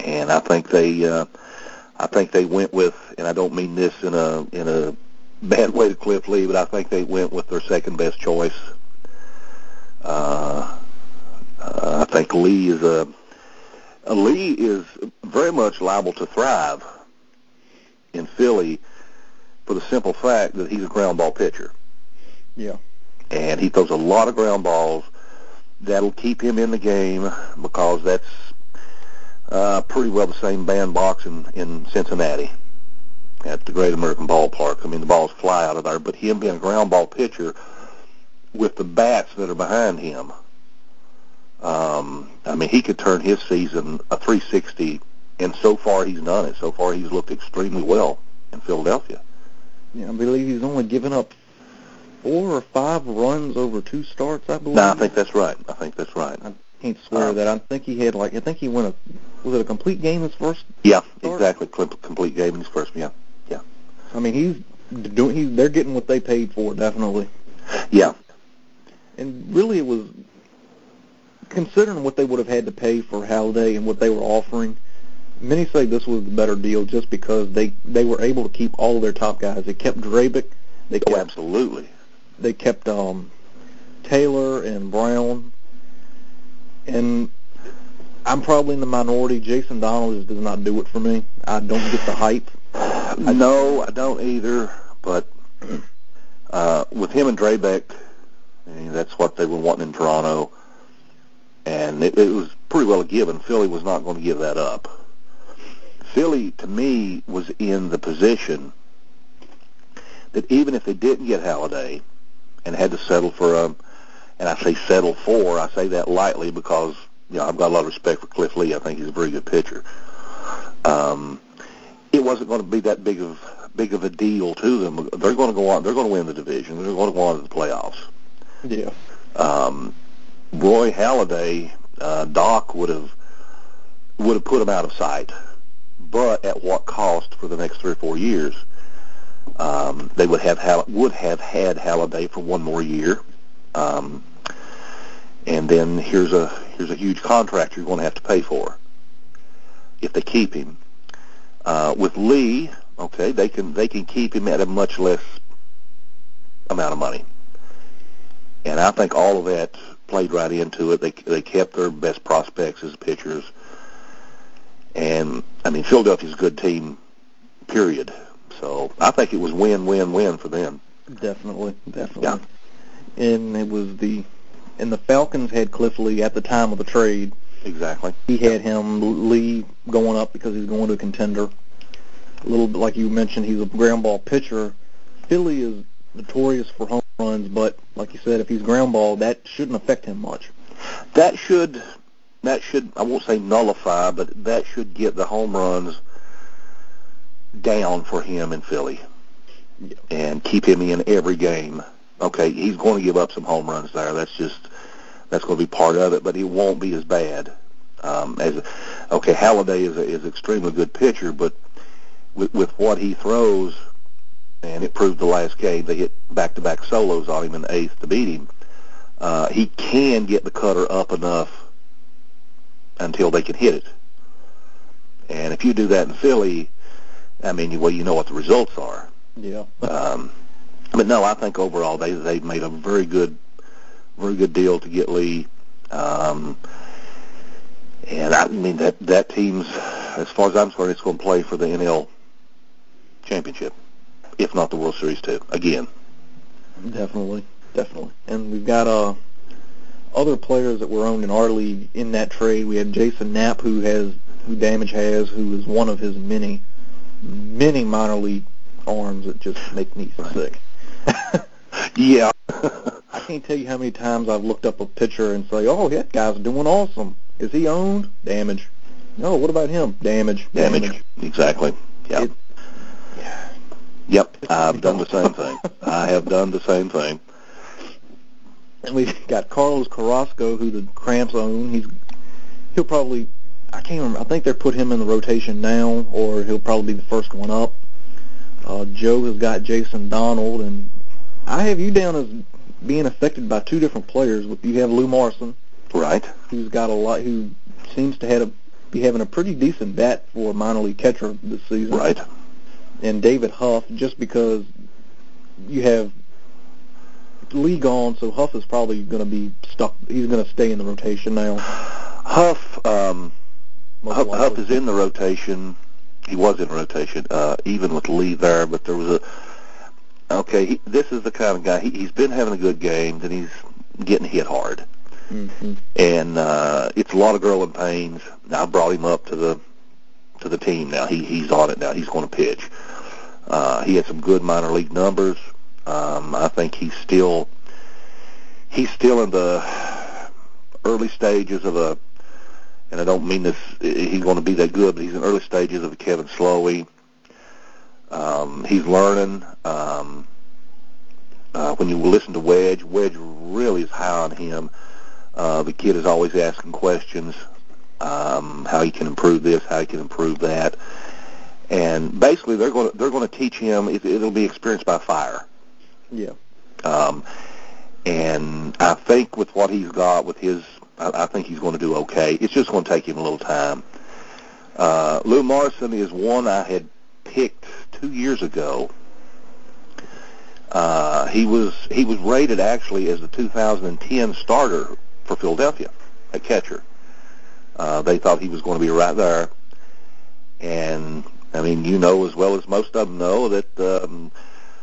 S1: and I think they uh, I think they went with, and I don't mean this in a in a bad way to Cliff Lee, but I think they went with their second best choice. Uh, uh, I think Lee is a Lee is very much liable to thrive in Philly for the simple fact that he's a ground ball pitcher
S2: yeah.
S1: and he throws a lot of ground balls. That'll keep him in the game because that's uh, pretty well the same bandbox in, in Cincinnati at the Great American Ballpark. I mean, the balls fly out of there, but him being a ground ball pitcher with the bats that are behind him, um, I mean, he could turn his season a 360, and so far he's done it. So far he's looked extremely well in Philadelphia.
S2: Yeah, I believe he's only given up four or five runs over two starts, I believe.
S1: No, I think that's right. I think that's right.
S2: I can't swear
S1: Um,
S2: that. I think he had like I think he won a was it a complete game his first?
S1: Yeah,
S2: Start.
S1: exactly. Complete game in his first. Yeah, Yeah.
S2: I mean he's doing he's they're getting what they paid for definitely.
S1: yeah,
S2: And really it was considering what they would have had to pay for Halladay and what they were offering. Many say this was the better deal just because they they were able to keep all of their top guys. They kept Drabek, they
S1: oh, absolutely.
S2: they kept um Taylor and Brown, and I'm probably in the minority. Jason Donald just does not do it for me. I don't get the hype.
S1: No, I don't either. But uh, with him and Drabek, I mean, that's what they were wanting in Toronto, and it, it was pretty well a given. Philly was not going to give that up. Philly, to me, was in the position that even if they didn't get Halladay and had to settle for a, and I say settle for, I say that lightly because you know I've got a lot of respect for Cliff Lee. I think he's a very good pitcher. Um, it wasn't going to be that big of big of a deal to them. They're going to go on. They're going to win the division. They're going to go on to the playoffs.
S2: Yeah.
S1: Um, Roy Halladay, uh, Doc would have would have put him out of sight, but at what cost for the next three or four years? Um, they would have Hall- would have had Halladay for one more year, um, and then here's a here's a huge contract you're going to have to pay for if they keep him. Uh, with Lee, okay, they can they can keep him at a much less amount of money, and I think all of that played right into it. They they kept their best prospects as pitchers, and I mean Philadelphia's a good team, period. So I think it was win win win for them.
S2: Definitely, definitely.
S1: Yeah.
S2: And it was the and the Falcons had Cliff Lee at the time of the trade.
S1: Exactly.
S2: He had him Lee going up because he's going to a contender. A little bit like you mentioned, he's a ground ball pitcher. Philly is notorious for home runs, but like you said, if he's ground ball, that shouldn't affect him much.
S1: That should that should I won't say nullify, but that should get the home runs down for him in Philly and keep him in every game. Okay, he's going to give up some home runs there. That's just that's going to be part of it, but he won't be as bad um, as okay. Halladay is a, is extremely good pitcher, but with with what he throws, and it proved the last game they hit back to back solos on him in the eighth to beat him. Uh, he can get the cutter up enough until they can hit it. And if you do that in Philly, I mean, well, you know what the results are.
S2: Yeah.
S1: Um, but no, I think overall they they made a very good, very good deal to get Lee. Um, and I mean that that team's, as far as I'm concerned, it's going to play for the NL championship, if not the World Series too. Again,
S2: Definitely, definitely. And we've got uh other players that were owned in our league in that trade. We had Jason Knapp, who has who Damage has, who is one of his many, many minor league arms that just make me sick. [LAUGHS]
S1: yeah.
S2: I can't tell you how many times I've looked up a pitcher and say, "Oh, that guy's doing awesome. Is he owned? Damage. No, what about him? Damage.
S1: Damage. Exactly. Yep.
S2: It- Yeah.
S1: Yep. I've done the same thing. I have done the same thing.
S2: And we've got Carlos Carrasco, who the Cramps own. He's he'll probably I can't remember. I think they put him in the rotation now, or he'll probably be the first one up. Uh, Joe has got Jason Donald, and I have you down as being affected by two different players. You have Lou Marson,
S1: Right.
S2: who's got a lot, who seems to have a, be having a pretty decent bat for a minor league catcher this season.
S1: Right.
S2: And David Huff, just because you have Lee gone, so Huff is probably going to be stuck. He's going to stay in the rotation now. [SIGHS]
S1: Huff. Um, Huff, Huff is in the rotation. He was in rotation, uh, even with Lee there, but there was a. Okay, he, this is the kind of guy. He, he's been having a good game, and he's getting hit hard,
S2: Mhm.
S1: and uh, it's a lot of growing pains. Now I brought him up to the to the team. Now he he's on it now. He's going to pitch. Uh, he had some good minor league numbers. Um, I think he's still he's still in the early stages of a and I don't mean this, he's going to be that good, but he's in early stages of a Kevin Slowey. Um, he's learning. Um, uh, when you listen to Wedge, Wedge really is high on him. Uh, the kid is always asking questions, um, how he can improve this, how he can improve that, and basically they're going to they're going to teach him. It, it'll be experienced by fire.
S2: Yeah.
S1: Um, and I think with what he's got, with his, I, I think he's going to do okay. It's just going to take him a little time. Uh, Lou Marson is one I had picked two years ago Uh, he was he was rated actually as the 2010 starter for Philadelphia at catcher. Uh, they thought he was going to be right there, and I mean, you know as well as most of them know that um,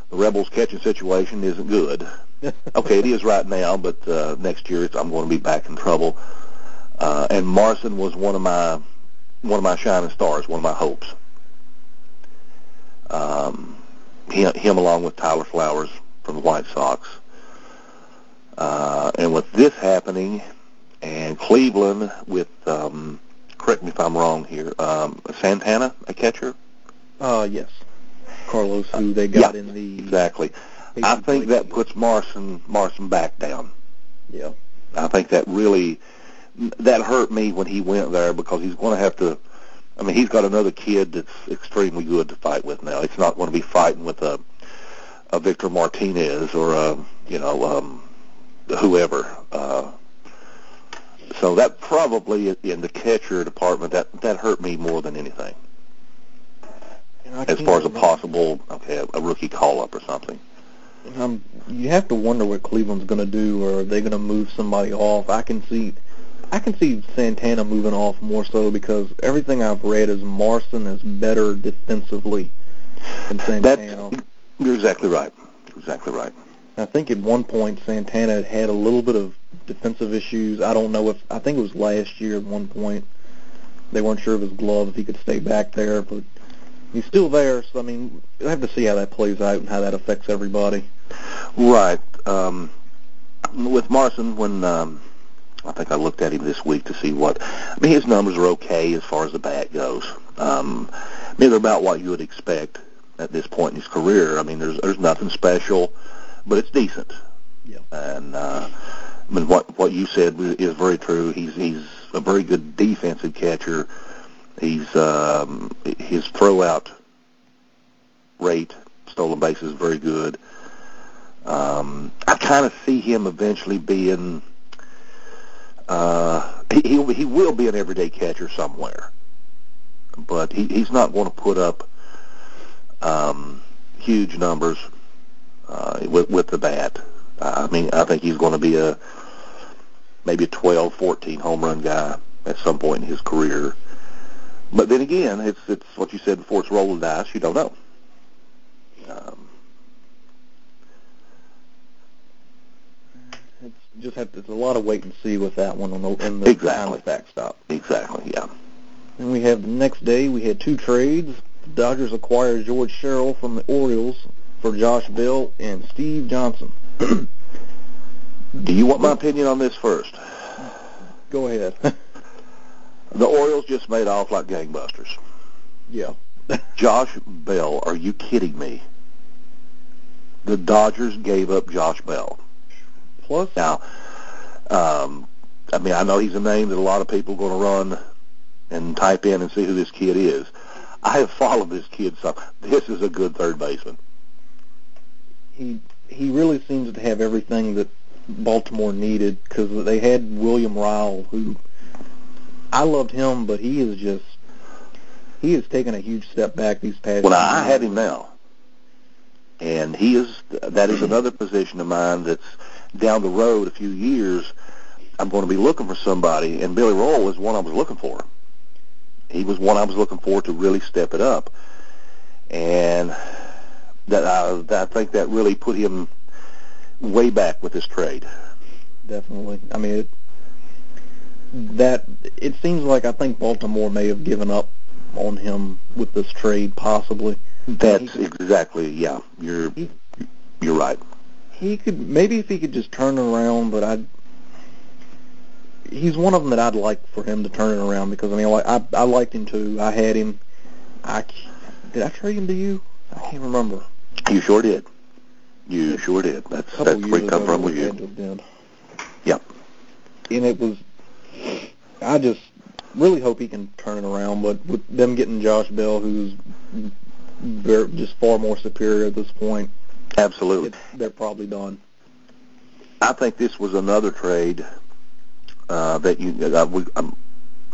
S1: the Rebels' catching situation isn't good. [LAUGHS] okay, it is right now, but uh, next year it's, I'm going to be back in trouble. Uh, and Marson was one of my one of my shining stars, one of my hopes. Um, him, him along with Tyler Flowers from the White Sox. Uh, and with this happening, and Cleveland with, um, correct me if I'm wrong here, um, Santana, a catcher?
S2: Uh, yes. Carlos, who they got
S1: yeah,
S2: in the...
S1: Exactly. I think that puts Marson, Marson back down.
S2: Yeah.
S1: I think that really, that hurt me when he went there because he's going to have to, I mean, he's got another kid that's extremely good to fight with now. It's not going to be fighting with a, a Victor Martinez or a, you know, um, whoever. Uh, so that probably in the catcher department that that hurt me more than anything. As far as a possible, okay, a, rookie call up or something.
S2: Um, you have to wonder what Cleveland's going to do, or are they going to move somebody off? I can see, I can see Santana moving off more so because everything I've read is Marson is better defensively than Santana.
S1: That's, you're exactly right. Exactly right.
S2: I think at one point Santana had had a little bit of defensive issues. I don't know if I think it was last year at one point. They weren't sure of his glove if he could stay back there, but he's still there. So I mean, I have to see how that plays out and how that affects everybody.
S1: Right. Um, with Marson, when um, I think I looked at him this week to see what I mean, his numbers are okay as far as the bat goes. Um, I mean, they're about what you would expect at this point in his career. I mean, there's there's nothing special, but it's decent.
S2: Yeah.
S1: And uh, I mean, what what you said is very true. He's he's a very good defensive catcher. He's um, his throw out rate, stolen bases, very good. Um, I kind of see him eventually being. Uh, he he he will be an everyday catcher somewhere, but he he's not going to put up um, huge numbers uh, with with the bat. I mean, I think he's going to be a maybe a 12, 14 home run guy at some point in his career. But then again, it's it's what you said before. It's roll the dice. You don't know. Um,
S2: it's just have to, it's a lot of wait and see with that one on the in the
S1: exactly.
S2: backstop.
S1: Exactly. Yeah.
S2: And we have the next day. We had two trades. The Dodgers acquired George Sherrill from the Orioles for Josh Bell and Steve Johnson. [CLEARS THROAT]
S1: Do you want my opinion on this first?
S2: Go ahead. [LAUGHS]
S1: the Orioles just made off like gangbusters.
S2: Yeah. [LAUGHS]
S1: Josh Bell, are you kidding me? The Dodgers gave up Josh Bell.
S2: Plus,
S1: now, um, I mean, I know he's a name that a lot of people are going to run and type in and see who this kid is. I have followed this kid some. This is a good third baseman.
S2: He he really seems to have everything that Baltimore needed because they had William Ryle, who I loved him, but he is just he has taken a huge step back these past.
S1: Well, I have him now, and he is that is another position of mine that's down the road a few years. I'm going to be looking for somebody, and Billy Rowell was one I was looking for. He was one I was looking for to really step it up, and that I, I think that really put him way back with this trade.
S2: Definitely. I mean, it, that it seems like I think Baltimore may have given up on him with this trade, possibly.
S1: That's he, exactly yeah. You're he, you're right.
S2: He could maybe if he could just turn it around, but I. He's one of them that I'd like for him to turn it around because I mean I I, I liked him too. I had him. I did I trade him to you? I can't remember.
S1: You sure did. You sure did. That's that's where it come from with you. Yep.
S2: And it was. I just really hope he can turn it around, but with them getting Josh Bell, who's very, just far more superior at this point,
S1: absolutely,
S2: they're probably done.
S1: I think this was another trade uh, that you. Uh, we, I'm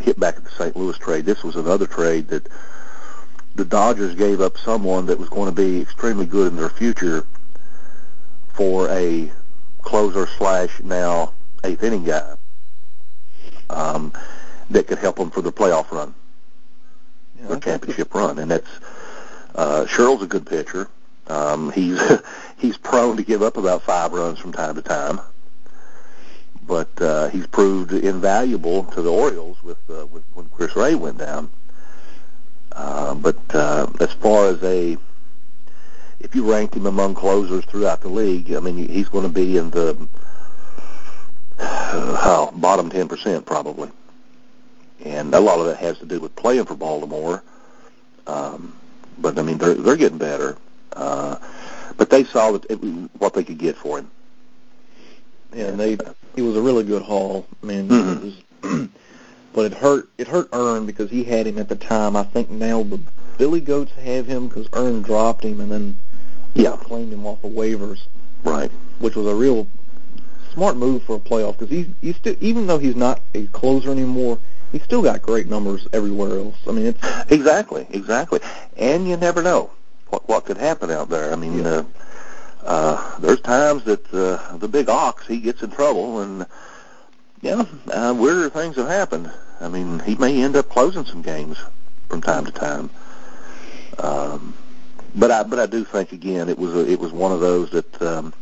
S1: hit back at the St. Louis trade. This was another trade that the Dodgers gave up someone that was going to be extremely good in their future for a closer slash now eighth inning guy um, that could help them for their playoff run,
S2: Yeah,
S1: their championship run, and that's uh, Sherrill's a good pitcher. Um, he's [LAUGHS] he's prone to give up about five runs from time to time, but uh, he's proved invaluable to the Orioles with, uh, with when Chris Ray went down. Uh, but uh, as far as a if you ranked him among closers throughout the league, I mean he's going to be in the [SIGHS] uh, bottom ten percent probably, and a lot of that has to do with playing for Baltimore. Um, but I mean they're they're getting better. Uh, but they saw that it, what they could get for him.
S2: Yeah, and they he was a really good haul. I mean,
S1: Mhm.
S2: it was, [CLEARS THROAT] but it hurt it hurt Ern because he had him at the time. I think now the Billy Goats have him because Ern dropped him and then
S1: Yeah,
S2: claimed him off of waivers,
S1: right.
S2: which was a real smart move for a playoff because he's he's still even though he's not a closer anymore, he's still got great numbers everywhere else. I mean, it's [SIGHS]
S1: Exactly, exactly. And you never know what what could happen out there. I mean, uh, uh, there's times that uh, the big ox he gets in trouble, and yeah, uh, weirder things have happened. I mean, he may end up closing some games from time to time. Um, but I but I do think again it was a, it was one of those that um,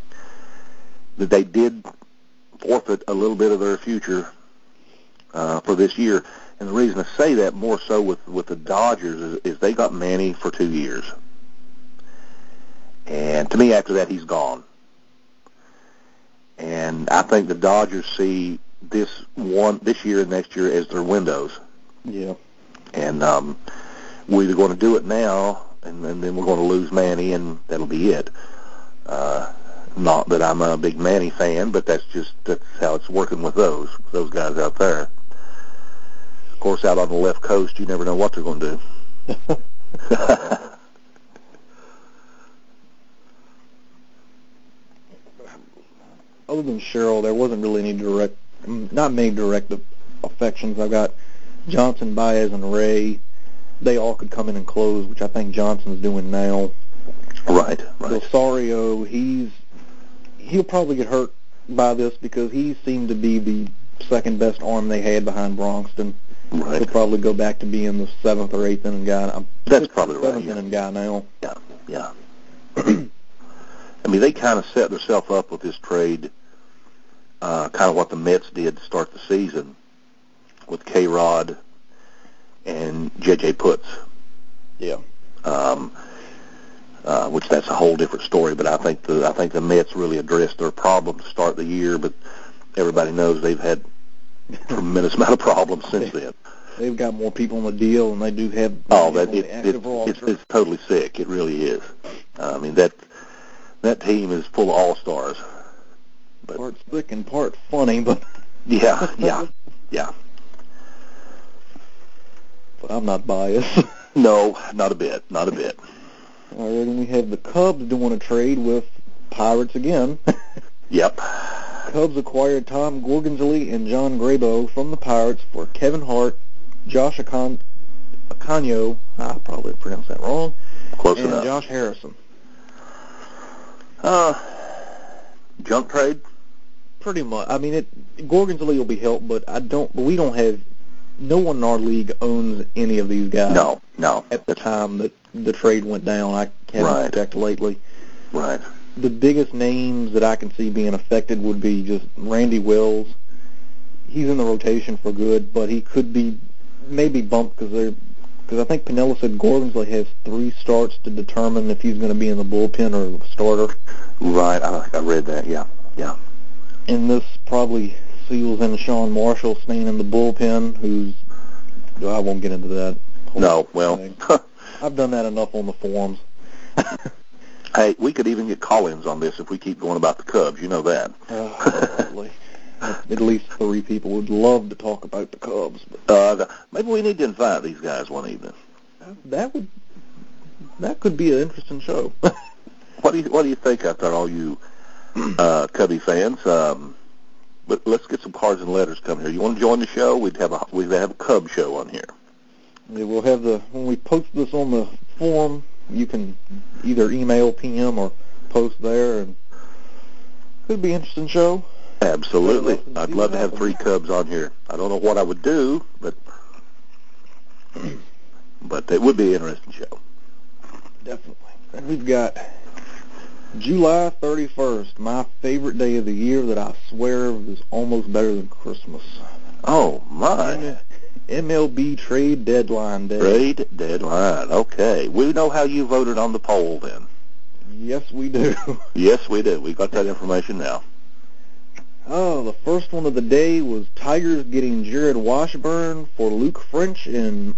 S1: that they did forfeit a little bit of their future uh, for this year. And the reason I say that more so with, with the Dodgers is, is they got Manny for two years. And to me, after that, he's gone. And I think the Dodgers see this one this year and next year as their windows.
S2: yeah.
S1: And um, we're either going to do it now, and, and then we're going to lose Manny, and that'll be it. Uh, not that I'm a big Manny fan, but that's just that's how it's working with those those guys out there. Of course, out on the left coast, you never know what they're going to do. [LAUGHS]
S2: Other than Sherrill, there wasn't really any direct, not many direct affections. I've got Johnson, Baez, and Ray. They all could come in and close, which I think Johnson's doing now.
S1: right, right.
S2: Rosario, he's he'll probably get hurt by this because he seemed to be the second best arm they had behind Broxton.
S1: Right.
S2: He'll probably go back to being the seventh or eighth inning guy. I'm
S1: That's probably right,
S2: seventh
S1: yeah.
S2: inning guy now.
S1: Yeah, yeah. [CLEARS THROAT] I mean, they kind of set themselves up with this trade, uh, kind of what the Mets did to start the season with K-Rod and J.J. Putz.
S2: Yeah.
S1: um, uh, which that's a whole different story. But I think the I think the Mets really addressed their problem to start the year, but everybody knows they've had a [LAUGHS] tremendous amount of problems since then.
S2: They've got more people on the deal, and they do have
S1: Oh, that it, it, it's it's totally sick. It really is. I mean that that team is full of all stars. But-
S2: part sick and part funny, but [LAUGHS]
S1: Yeah, yeah, yeah.
S2: but I'm not biased. [LAUGHS]
S1: No, not a bit, not a bit.
S2: All right, and we have the Cubs doing a trade with Pirates again. [LAUGHS]
S1: Yep.
S2: Cubs acquired Tom Gorzelanny and John Grabow from the Pirates for Kevin Hart, Josh Acon- Acanio, I probably pronounced that wrong,
S1: Close
S2: and
S1: enough.
S2: Josh Harrison.
S1: Uh, junk trade.
S2: Pretty much. I mean, it Gorzelanny will be helped, but I don't. But we don't have. No one in our league owns any of these guys.
S1: No, no.
S2: At the time that the trade went down, I haven't
S1: Right.
S2: checked lately.
S1: Right.
S2: the biggest names that I can see being affected would be just Randy Wells. He's in the rotation for good, but he could be maybe bumped because they're because I think Piniella said Gorzelanny has three starts to determine if he's going to be in the bullpen or the starter,
S1: Right. I, I read that. Yeah. Yeah.
S2: And this probably seals in Sean Marshall staying in the bullpen. Who's I won't get into that.
S1: No. Well. [LAUGHS]
S2: I've done that enough on the forums. [LAUGHS]
S1: hey, we could even get call-ins on this if we keep going about the Cubs. You know that. [LAUGHS]
S2: Uh. At least three people would love to talk about the Cubs, but
S1: Uh, maybe we need to invite these guys one evening.
S2: that would that could be an interesting show.
S1: What do you What do you think out there, all you uh, Cubby fans? Um, but let's get some cards and letters coming here. You want to join the show? We'd have a we'd have a Cub show on here.
S2: Yeah, we'll have the when we post this on the forum, you can either email PM or post there, and Could be an interesting show.
S1: Absolutely.
S2: I'd love to
S1: I'd love to have three Cubs on here. I don't know what I would do, but but it would be an interesting show.
S2: Definitely. And we've got July 31st, my favorite day of the year that I swear is almost better than Christmas.
S1: Oh my.
S2: MLB trade deadline day.
S1: Trade deadline. Okay. We know how you voted on the poll then.
S2: Yes, we do. [LAUGHS]
S1: Yes, we do. We got that information now.
S2: Oh, the first one of the day was Tigers getting Jarrod Washburn for Luke French and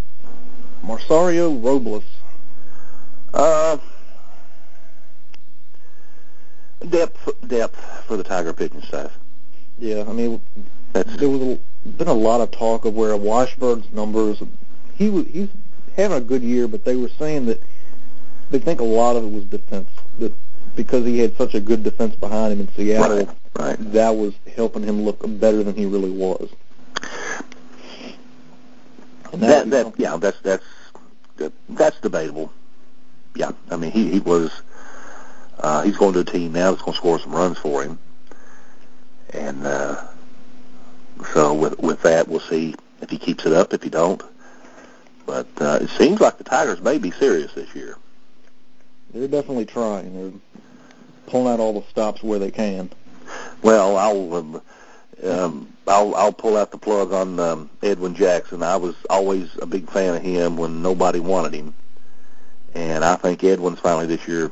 S2: Mauricio Robles.
S1: Uh, depth, depth for the Tiger pitching staff.
S2: Yeah, I mean,
S1: That's
S2: there was a, been a lot of talk of where Washburn's numbers. He was he's having a good year, but they were saying that they think a lot of it was defense. That because he had such a good defense behind him in Seattle,
S1: right. Right.
S2: that was helping him look better than he really was. And
S1: That,
S2: was
S1: that, yeah, that's that's that's debatable. Yeah, I mean he he was uh, he's going to a team now that's going to score some runs for him, and uh, so with with that we'll see if he keeps it up. If he don't, but uh, it seems like the Tigers may be serious this year.
S2: They're definitely trying. They're pulling out all the stops where they can.
S1: Well, I'll um, um, I'll I'll pull out the plug on um, Edwin Jackson. I was always a big fan of him when nobody wanted him, and I think Edwin's finally this year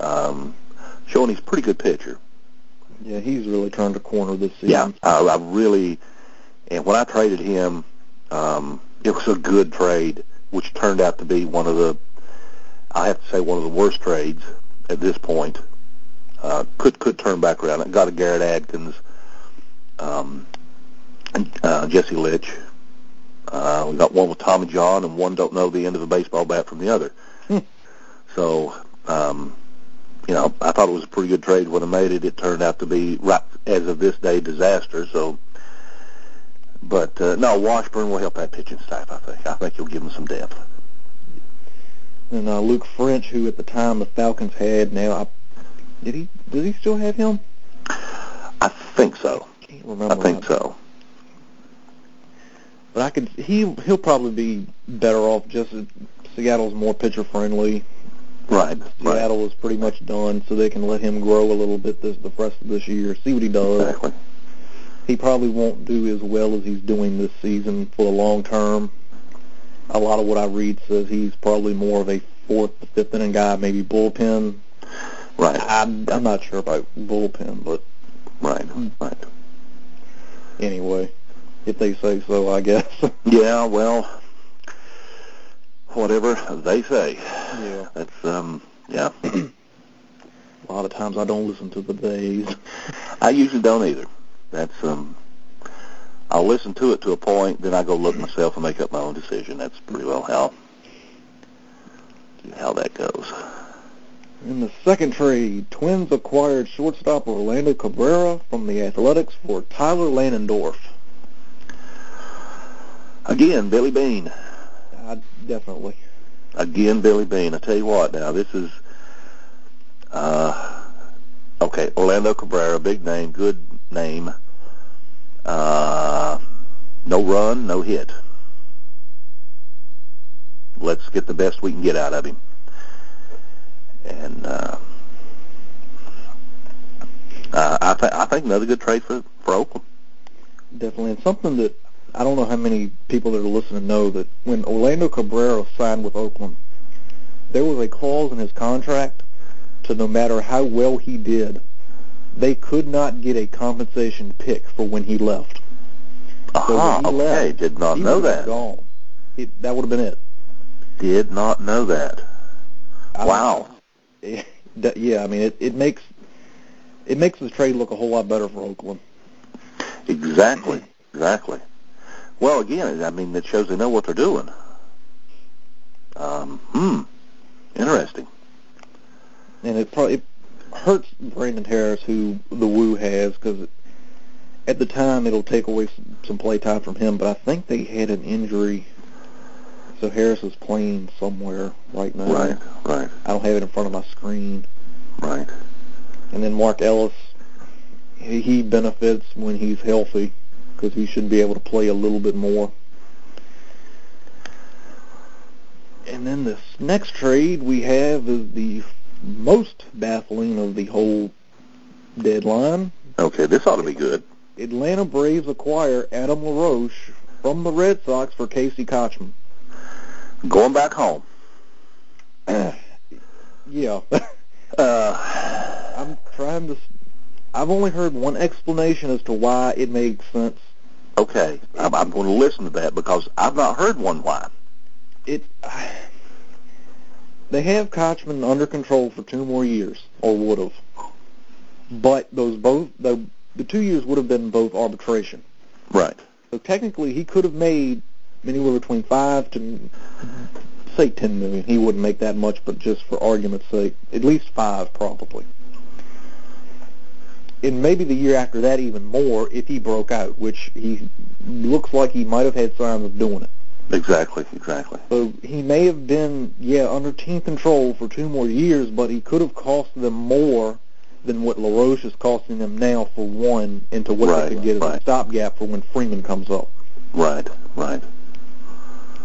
S1: um, showing he's a pretty good pitcher.
S2: Yeah, he's really turned a corner this season.
S1: Yeah, I, I really. And when I traded him, um, it was a good trade, which turned out to be one of the, I have to say, one of the worst trades at this point. Uh, could could turn back around. It got a Garrett Atkins, um, and uh, Jesse Litsch. Uh, we got one with Tommy John, and one don't know the end of a baseball bat from the other.
S2: Hmm.
S1: So, um, you know, I thought it was a pretty good trade when I made it. It turned out to be right as of this day disaster. So, but uh, no, Washburn will help that pitching staff. I think. I think he'll give them some depth.
S2: And uh, Luke French, who at the time the Falcons had, now I, did he does he still have him?
S1: I think so.
S2: Can't remember.
S1: I think
S2: right.
S1: so.
S2: But I could he he'll probably be better off just Seattle's more pitcher friendly.
S1: Right. Right.
S2: Seattle is pretty much done, so they can let him grow a little bit this the rest of this year. See what he does.
S1: Exactly.
S2: He probably won't do as well as he's doing this season for the long term. A lot of what I read says he's probably more of a fourth, fifth inning guy, maybe bullpen.
S1: Right.
S2: I'm, I'm not sure about bullpen, but
S1: Right. Right.
S2: anyway, if they say so, I guess. [LAUGHS]
S1: Yeah. Well, whatever they say.
S2: yeah.
S1: That's um. Yeah. [CLEARS THROAT]
S2: A lot of times I don't listen to the days. [LAUGHS]
S1: I usually don't either. That's um. I'll listen to it to a point, then I go look myself and make up my own decision. That's pretty well how how that goes.
S2: In the second trade, Twins acquired shortstop Orlando Cabrera from the Athletics for Tyler Ladendorf.
S1: Again, Billy
S2: Beane. Definitely.
S1: Again, Billy Beane. I tell you what, now this is uh, okay. Orlando Cabrera, big name, good name. Uh, no run, no hit. Let's get the best we can get out of him. And uh, uh, I, th- I think another good trade for for Oakland.
S2: Definitely. And something that I don't know how many people that are listening know that when Orlando Cabrera signed with Oakland, there was a clause in his contract to no matter how well he did, they could not get a compensation pick for when he left. So when he
S1: okay,
S2: left,
S1: did not know that.
S2: Gone. That would have been it.
S1: Did not know that.
S2: I-
S1: Wow. [LAUGHS]
S2: That- yeah, I mean it, it makes it makes the trade look a whole lot better for Oakland.
S1: Exactly. Exactly. Well, again, I mean, it shows they know what they're doing. Um, hmm. Interesting.
S2: and it probably it hurts Brendan Harris, who the Woo has, because at the time it'll take away some, some play time from him. But I think they had an injury, so Harris is playing somewhere right now.
S1: Right. Right.
S2: I don't have it in front of my screen.
S1: Right.
S2: And then Mark Ellis he benefits when he's healthy because he should be able to play a little bit more. And then this next trade we have is the most baffling of the whole deadline.
S1: Okay, this ought to be good.
S2: Atlanta Braves acquire Adam LaRoche from the Red Sox for Casey Kotchman.
S1: Going back home. [CLEARS THROAT]
S2: yeah. [LAUGHS]
S1: uh,
S2: I'm trying to. I've only heard one explanation as to why it makes sense.
S1: Okay, I'm, I'm going to listen to that because I've not heard one why.
S2: It. They have Kotchman under control for two more years, or would have. But those both the the two years would have been both arbitration.
S1: Right.
S2: So technically, he could have made anywhere between five to say ten million. He wouldn't make that much, but just for argument's sake, at least five probably. And maybe the year after that even more if he broke out, which he looks like he might have had signs of doing it.
S1: Exactly, exactly.
S2: So he may have been, yeah, under team control for two more years, but he could have cost them more than what LaRoche is costing them now for one into what
S1: right,
S2: they could get as
S1: right.
S2: a stopgap for when Freeman comes up.
S1: Right, right.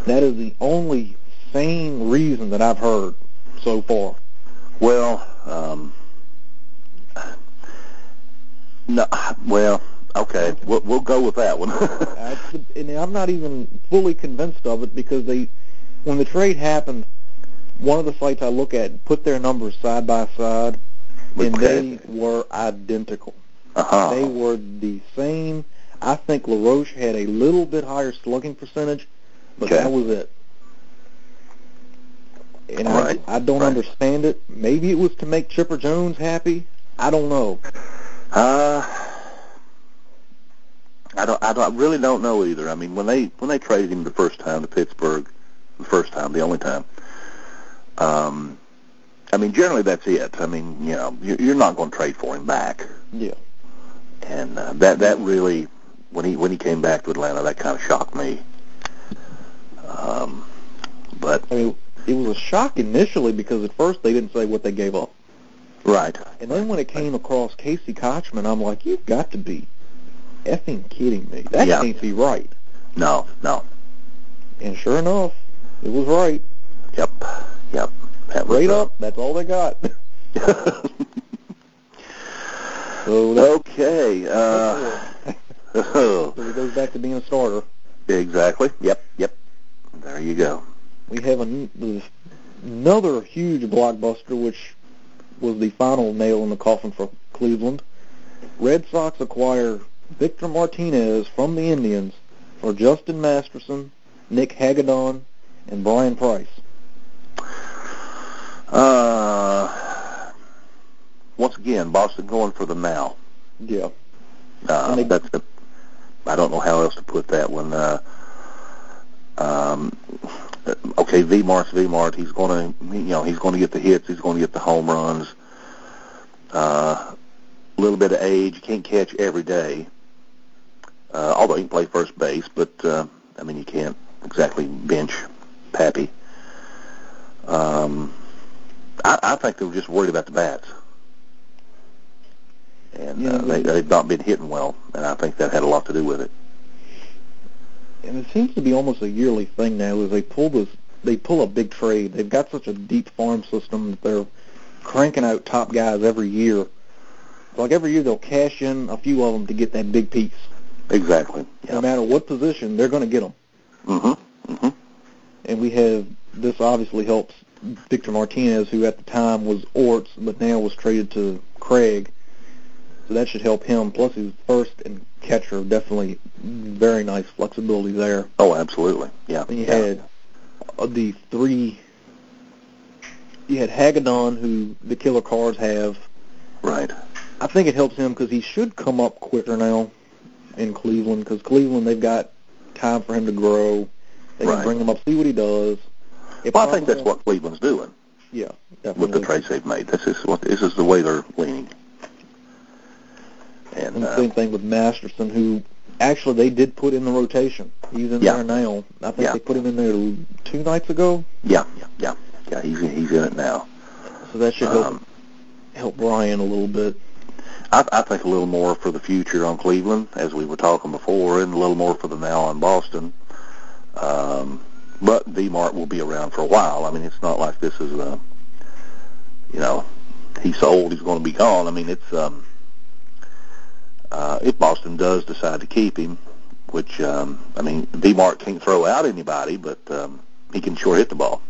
S2: That is the only sane reason that I've heard so far.
S1: Well, um, no, well, okay, we'll, we'll go with that one. [LAUGHS]
S2: And I'm not even fully convinced of it because they, when the trade happened, one of the sites I look at put their numbers side by side, and
S1: Okay.
S2: they were identical.
S1: uh-huh.
S2: They were the same. I think LaRoche had a little bit higher slugging percentage, but
S1: Okay.
S2: that was it. And
S1: Right,
S2: I, I don't
S1: right.
S2: understand it. Maybe it was to make Chipper Jones happy. I don't know.
S1: Uh, I don't. I don't. I really don't know either. I mean, when they when they traded him the first time to Pittsburgh, the first time, the only time. Um, I mean, generally that's it. I mean, you know, you're, you're not going to trade for him back,
S2: Yeah.
S1: and uh, that that really when he when he came back to Atlanta, that kind of shocked me. Um, but
S2: I mean, it was a shock initially because at first they didn't say what they gave up.
S1: Right,
S2: And then when it came across Casey Kotchman, I'm like, you've got to be effing kidding me. That
S1: Yeah.
S2: can't be right.
S1: no, no,
S2: And sure enough, it was right.
S1: yep, yep. That right
S2: up, that's all they got. [LAUGHS] [LAUGHS] so
S1: okay. Uh, [LAUGHS]
S2: so it goes back to being a starter.
S1: exactly. Yep. Yep. There you go.
S2: We have an, another huge blockbuster, which was the final nail in the coffin for Cleveland. Red Sox acquire Victor Martinez from the Indians for Justin Masterson, Nick Hagadone, and Bryan Price.
S1: Uh, once again, Boston going for the now.
S2: Yeah.
S1: Uh,
S2: they-
S1: that's. I don't know how else to put that one. Uh, um, okay, V Mart's V Mart. He's going to, you know, he's going to get the hits. He's going to get the home runs. Uh, a little bit of age. You can't catch every day. Uh, although he can play first base, but uh, I mean, you can't exactly bench Papi. Um, I, I think they were just worried about the bats and
S2: Yeah,
S1: uh, they,
S2: they-
S1: they've not been hitting well, and I think that had a lot to do with it.
S2: And it seems to be almost a yearly thing now. Is they pull this, they pull a big trade. They've got such a deep farm system that they're cranking out top guys every year. Like every year they'll cash in a few of them to get that big piece.
S1: Exactly.
S2: No matter what position, they're going to get them.
S1: Mm-hmm. Mm-hmm.
S2: And we have this obviously helps Victor Martinez, who at the time was Orts, but now was traded to Craig. So that should help him. Plus, he's first and catcher. Definitely very nice flexibility there.
S1: Oh, absolutely. Yeah.
S2: And you
S1: yeah.
S2: had uh, the three. You had Hagadone, who the killer cards have.
S1: Right.
S2: I think it helps him because he should come up quicker now in Cleveland because Cleveland they've got time for him to grow. They
S1: Right.
S2: can bring him up, see what he does. It
S1: Well, I think that's what Cleveland's doing
S2: Yeah, definitely.
S1: with the trades they've made. This is what this is the way they're leaning. And
S2: And
S1: uh,
S2: same thing with Masterson, who actually they did put in the rotation. He's in
S1: Yeah.
S2: there now. I think
S1: Yeah.
S2: they put him in there two nights ago,
S1: yeah, yeah, yeah, yeah. He's he's in it now.
S2: so that should help
S1: Um,
S2: help Brian a little bit.
S1: I, I think a little more for the future on Cleveland, as we were talking before, and a little more for the now on Boston. Um, but V-Mart will be around for a while. I mean, it's not like this is a, you know, he's sold, he's going to be gone. I mean, it's um, uh, if Boston does decide to keep him, which um, I mean, V-Mart can't throw out anybody, but um, he can sure hit the ball.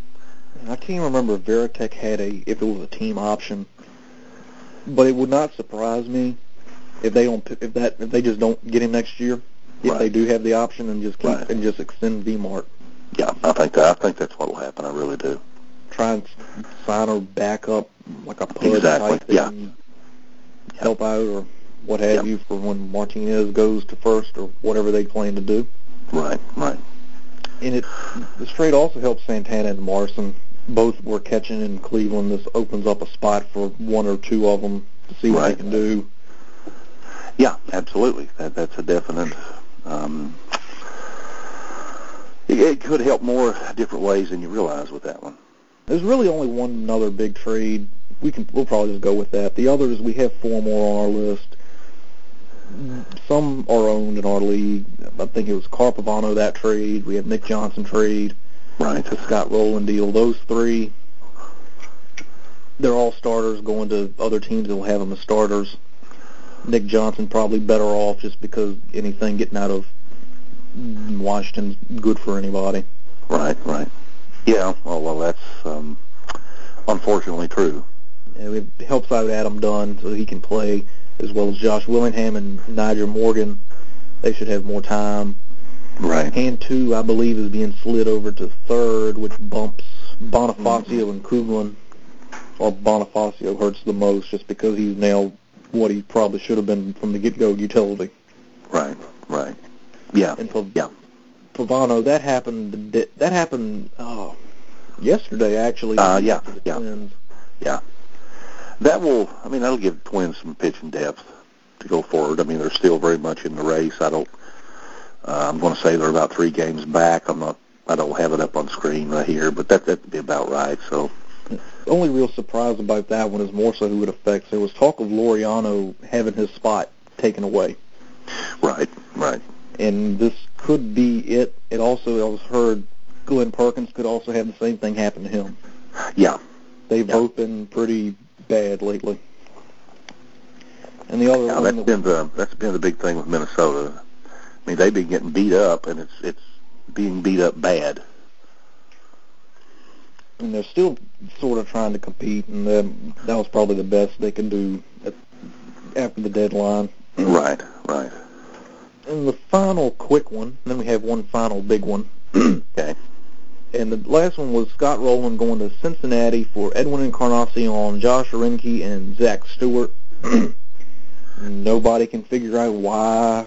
S2: I can't remember if Varitek had a if it was a team option, but it would not surprise me if they don't if that if they just don't get him next year. If
S1: Right.
S2: they do have the option and just keep
S1: Right.
S2: and just extend V-Mart,
S1: Yeah, I think that I think that's what will happen. I really do.
S2: try and sign a backup like a pud
S1: Exactly,
S2: type
S1: yeah.
S2: help out or what have
S1: Yeah.
S2: you for when Martinez goes to first or whatever they plan to do.
S1: Right, right.
S2: And it this trade also helps Santana and Marson. Both were catching in Cleveland. This opens up a spot for one or two of them to see what
S1: Right.
S2: they can do.
S1: Yeah, absolutely. That that's a definite. Um, it, it could help more different ways than you realize with that one.
S2: There's really only one other big trade. We can we'll probably just go with that. The others we have four more on our list. Some are owned in our league. I think it was Carl Pavano that trade. We have Nick Johnson trade.
S1: Right.
S2: the Scott Rolen deal. Those three, they're all starters going to other teams that will have them as starters. Nick Johnson probably better off just because anything getting out of Washington's good for anybody.
S1: Right, right. Yeah. Well, well, that's um, unfortunately true.
S2: And it helps out Adam Dunn so he can play as well as Josh Willingham and Nyjer Morgan. They should have more time.
S1: Right.
S2: Cantu, I believe, is being slid over to third, which bumps Bonifacio and Coghlan. Or Bonifacio hurts the most just because he's now what he probably should have been from the get-go utility.
S1: Right. Right. Yeah.
S2: And for
S1: Yeah.
S2: Pavano, that happened. That happened oh, yesterday, actually.
S1: Uh, yeah,
S2: for the
S1: yeah. That will. I mean, that'll give Twins some pitching depth to go forward. I mean, they're still very much in the race. I don't. Uh, I'm going to say they're about three games back. I'm not. I don't have it up on screen right here, but that that'd be about right. So
S2: The only real surprise about that one is more so who it affects. There was talk of Liriano having his spot taken away.
S1: right, right.
S2: and this could be it. It also, I was heard, Glen Perkins could also have the same thing happen to him.
S1: Yeah.
S2: They've
S1: Yeah.
S2: both been pretty bad lately. And the other
S1: Yeah, that's
S2: that-
S1: been the that's been the big thing with Minnesota. I mean, they've been getting beat up, and it's it's being beat up bad.
S2: and they're still sort of trying to compete, and that was probably the best they could do at, after the deadline.
S1: Right, right.
S2: And the final quick one, then we have one final big one. [CLEARS THROAT]
S1: Okay.
S2: And the last one was Scott Rolen going to Cincinnati for Edwin Encarnacion, Josh Roenicke, and Zach Stewart. [CLEARS THROAT] Nobody can figure out why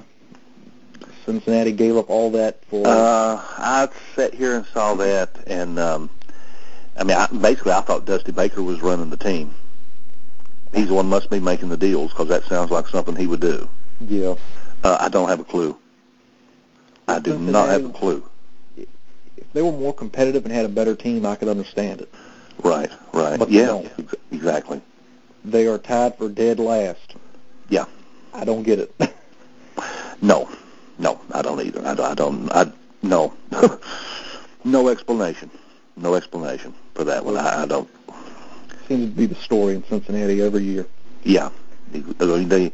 S2: Cincinnati gave up all that for.
S1: Uh, I sat here and saw that, and um, I mean, I, basically, I thought Dusty Baker was running the team. He's the one must be making the deals because that sounds like something he would do.
S2: yeah.
S1: Uh, I don't have a clue. I do not have a clue.
S2: If they were more competitive and had a better team, I could understand it.
S1: Right, right.
S2: But they
S1: yeah,
S2: don't.
S1: exactly.
S2: They are tied for dead last.
S1: Yeah.
S2: I don't get it. [LAUGHS]
S1: No, no, I don't either. I, don't- I don't. I no, [LAUGHS] no explanation. No explanation for that one. I, I don't.
S2: Seems to be the story in Cincinnati every year.
S1: Yeah, I mean, they,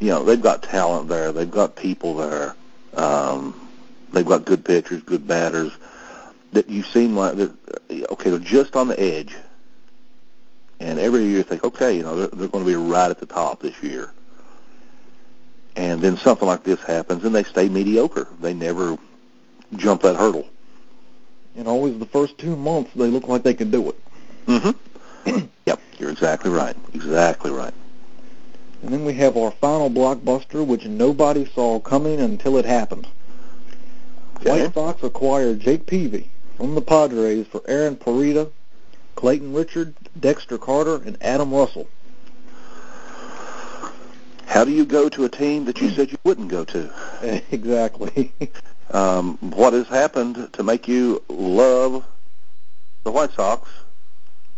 S1: you know, they've got talent there. They've got people there. Um, they've got good pitchers, good batters. That you seem like that. Okay, they're just on the edge. And every year you think, okay, you know, they're, they're going to be right at the top this year. And then something like this happens, and they stay mediocre. They never jump that hurdle.
S2: And always the first two months, they look like they can do it.
S1: Mm-hmm. [CLEARS THROAT] yep, you're exactly right. Exactly right.
S2: And then we have our final blockbuster, which nobody saw coming until it happened.
S1: Okay.
S2: White Sox acquired Jake Peavy from the Padres for Aaron Poreda, Clayton Richard, Dexter Carter, and Adam Russell.
S1: How do you go to a team that you said you wouldn't go to? [LAUGHS]
S2: exactly.
S1: Um, what has happened to make you love the White Sox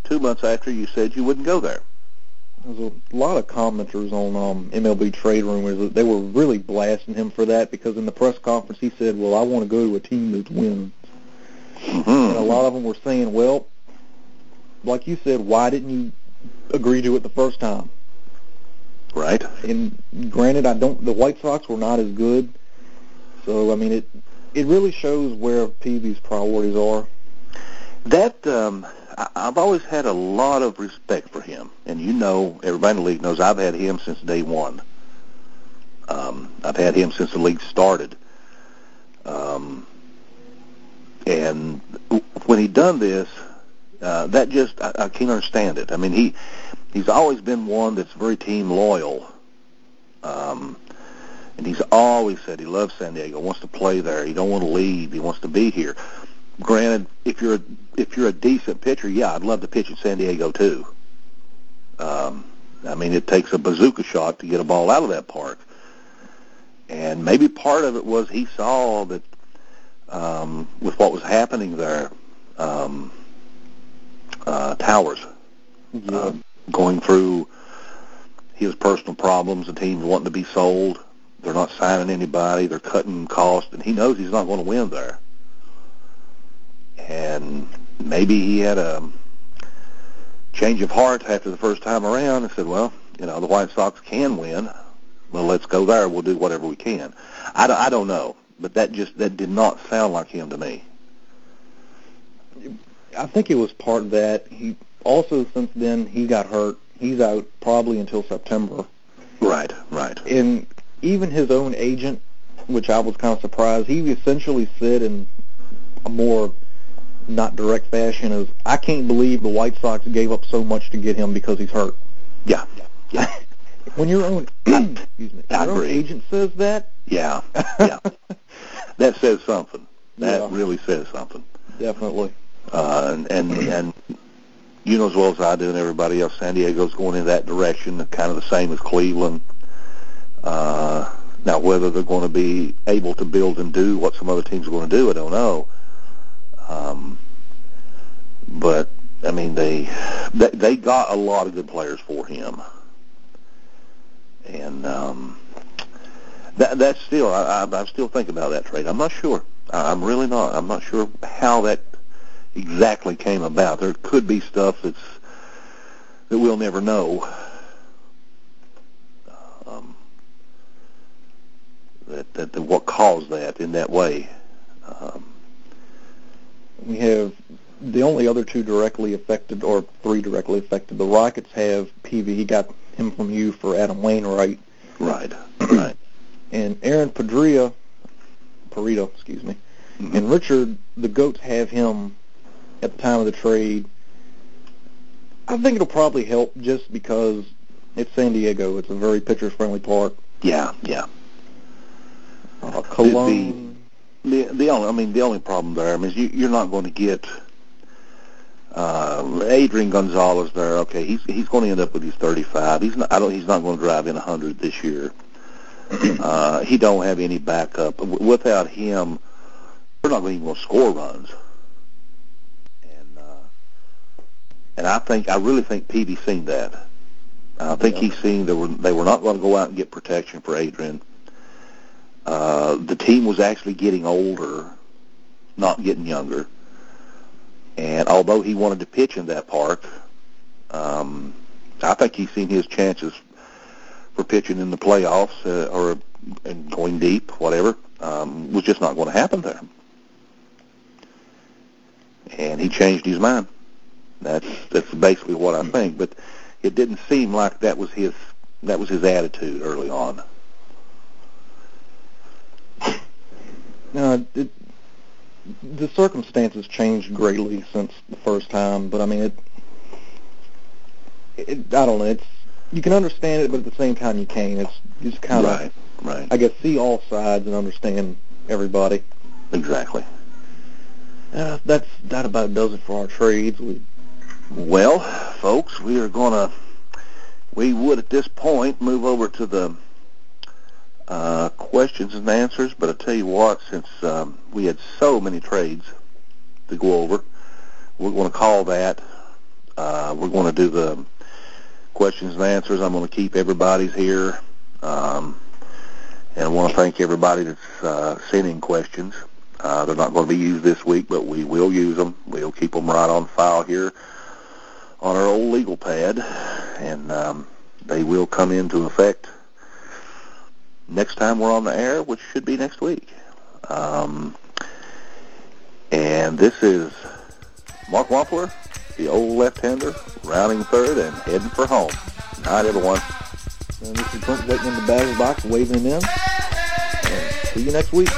S1: two months after you said you wouldn't go there?
S2: There's a lot of commenters on um, MLB trade rumors that they were really blasting him for that because in the press conference he said, "Well, I want to go to a team that wins."
S1: Mm-hmm.
S2: And a lot of them were saying, "Well, like you said, why didn't you agree to it the first time?"
S1: Right.
S2: And granted, I don't. The White Sox were not as good, so I mean it. It really shows where Peavy's priorities are.
S1: That um, I've always had a lot of respect for him, and you know, everybody in the league knows I've had him since day one. Um, I've had him since the league started. Um, and when he done this, uh, that just I, I can't understand it. I mean, he he's always been one that's very team loyal. Um, and he's always said he loves San Diego, wants to play there. He don't want to leave. He wants to be here. Granted, if you're a, if you're a decent pitcher, yeah, I'd love to pitch in San Diego too. Um, I mean, it takes a bazooka shot to get a ball out of that park. And maybe part of it was he saw that um, with what was happening there, um, uh, Towers
S2: Yeah.
S1: uh, going through his personal problems, the teams wanting to be sold. They're not signing anybody. They're cutting costs, and he knows he's not going to win there. And maybe he had a change of heart after the first time around and said, well, you know, the White Sox can win. Well, let's go there. We'll do whatever we can. I don't, I don't know, but that just that did not sound like him to me.
S2: I think it was part of that. He also since then he got hurt. He's out probably until September.
S1: Right, right.
S2: And even his own agent, which I was kind of surprised, he essentially said in a more not direct fashion is, I can't believe the White Sox gave up so much to get him because he's hurt.
S1: Yeah, yeah,
S2: When your own [CLEARS THROAT] excuse me,
S1: I
S2: your own agent says that,
S1: yeah, [LAUGHS] yeah. that says something. That
S2: Yeah.
S1: really says something.
S2: definitely.
S1: Uh, and, and and you know as well as I do, and everybody else, San Diego's going in that direction, kind of the same as Cleveland. Uh, now, whether they're going to be able to build and do what some other teams are going to do, I don't know. Um, but I mean, they, they they got a lot of good players for him, and um, that that's still I, I I still think about that trade. I'm not sure. I, I'm really not. I'm not sure how that exactly came about. There could be stuff that's that we'll never know. Um, that, that, that what caused that in that way. Um,
S2: We have the only other two directly affected, or three directly affected. The Rockets have Peavy. He got him from you for Adam Wainwright.
S1: right, right. [CLEARS THROAT]
S2: And Aaron Padria, Parito, excuse me,
S1: Mhm.
S2: and Richard, the Goats have him at the time of the trade. I think it'll probably help just because it's San Diego. It's a very pitcher-friendly park.
S1: Yeah, yeah.
S2: Uh, Cologne,
S1: The the only I mean the only problem there I mean is you, you're not going to get uh, Adrian Gonzalez there. Okay, he's he's going to end up with his 35. He's not I don't he's not going to drive in 100 this year. [CLEARS THROAT] uh, he don't have any backup. W- without him, we're not even going to score runs. And uh, and I think I really think Peavy seen that. I think
S2: Yeah.
S1: he's seen they were they were not going to go out and get protection for Adrian. Uh, the team was actually getting older, not getting younger. And although he wanted to pitch in that park, um, I think he's seen his chances for pitching in the playoffs uh, or and going deep, whatever, um, was just not going to happen there. And he changed his mind. That's that's basically what I think. But it didn't seem like that was his that was his attitude early on.
S2: No, it, the circumstances changed greatly since the first time, but I mean, it, it I don't know. It's you can understand it, but at the same time you can't. It's just kind of,
S1: right, right,
S2: I guess, see all sides and understand everybody.
S1: exactly.
S2: Uh, that's that about does it for our trades. We
S1: Well, folks, we are to, we would at this point move over to the uh, questions and answers, but I tell you what, since um, we had so many trades to go over, we're going to call that, uh, we're going to do the questions and answers. I'm going to keep everybody's here. Um, and I want to thank everybody that's uh, sent in questions. Uh, they're not going to be used this week, but we will use them. We'll keep them right on file here on our old legal pad, and um, they will come into effect next time we're on the air, which should be next week. Um, and this is Mark Wampler, the old left-hander, rounding third and heading for home. Night, everyone.
S2: And this is Brent waiting in the batter's box, waving him in. And see you next week.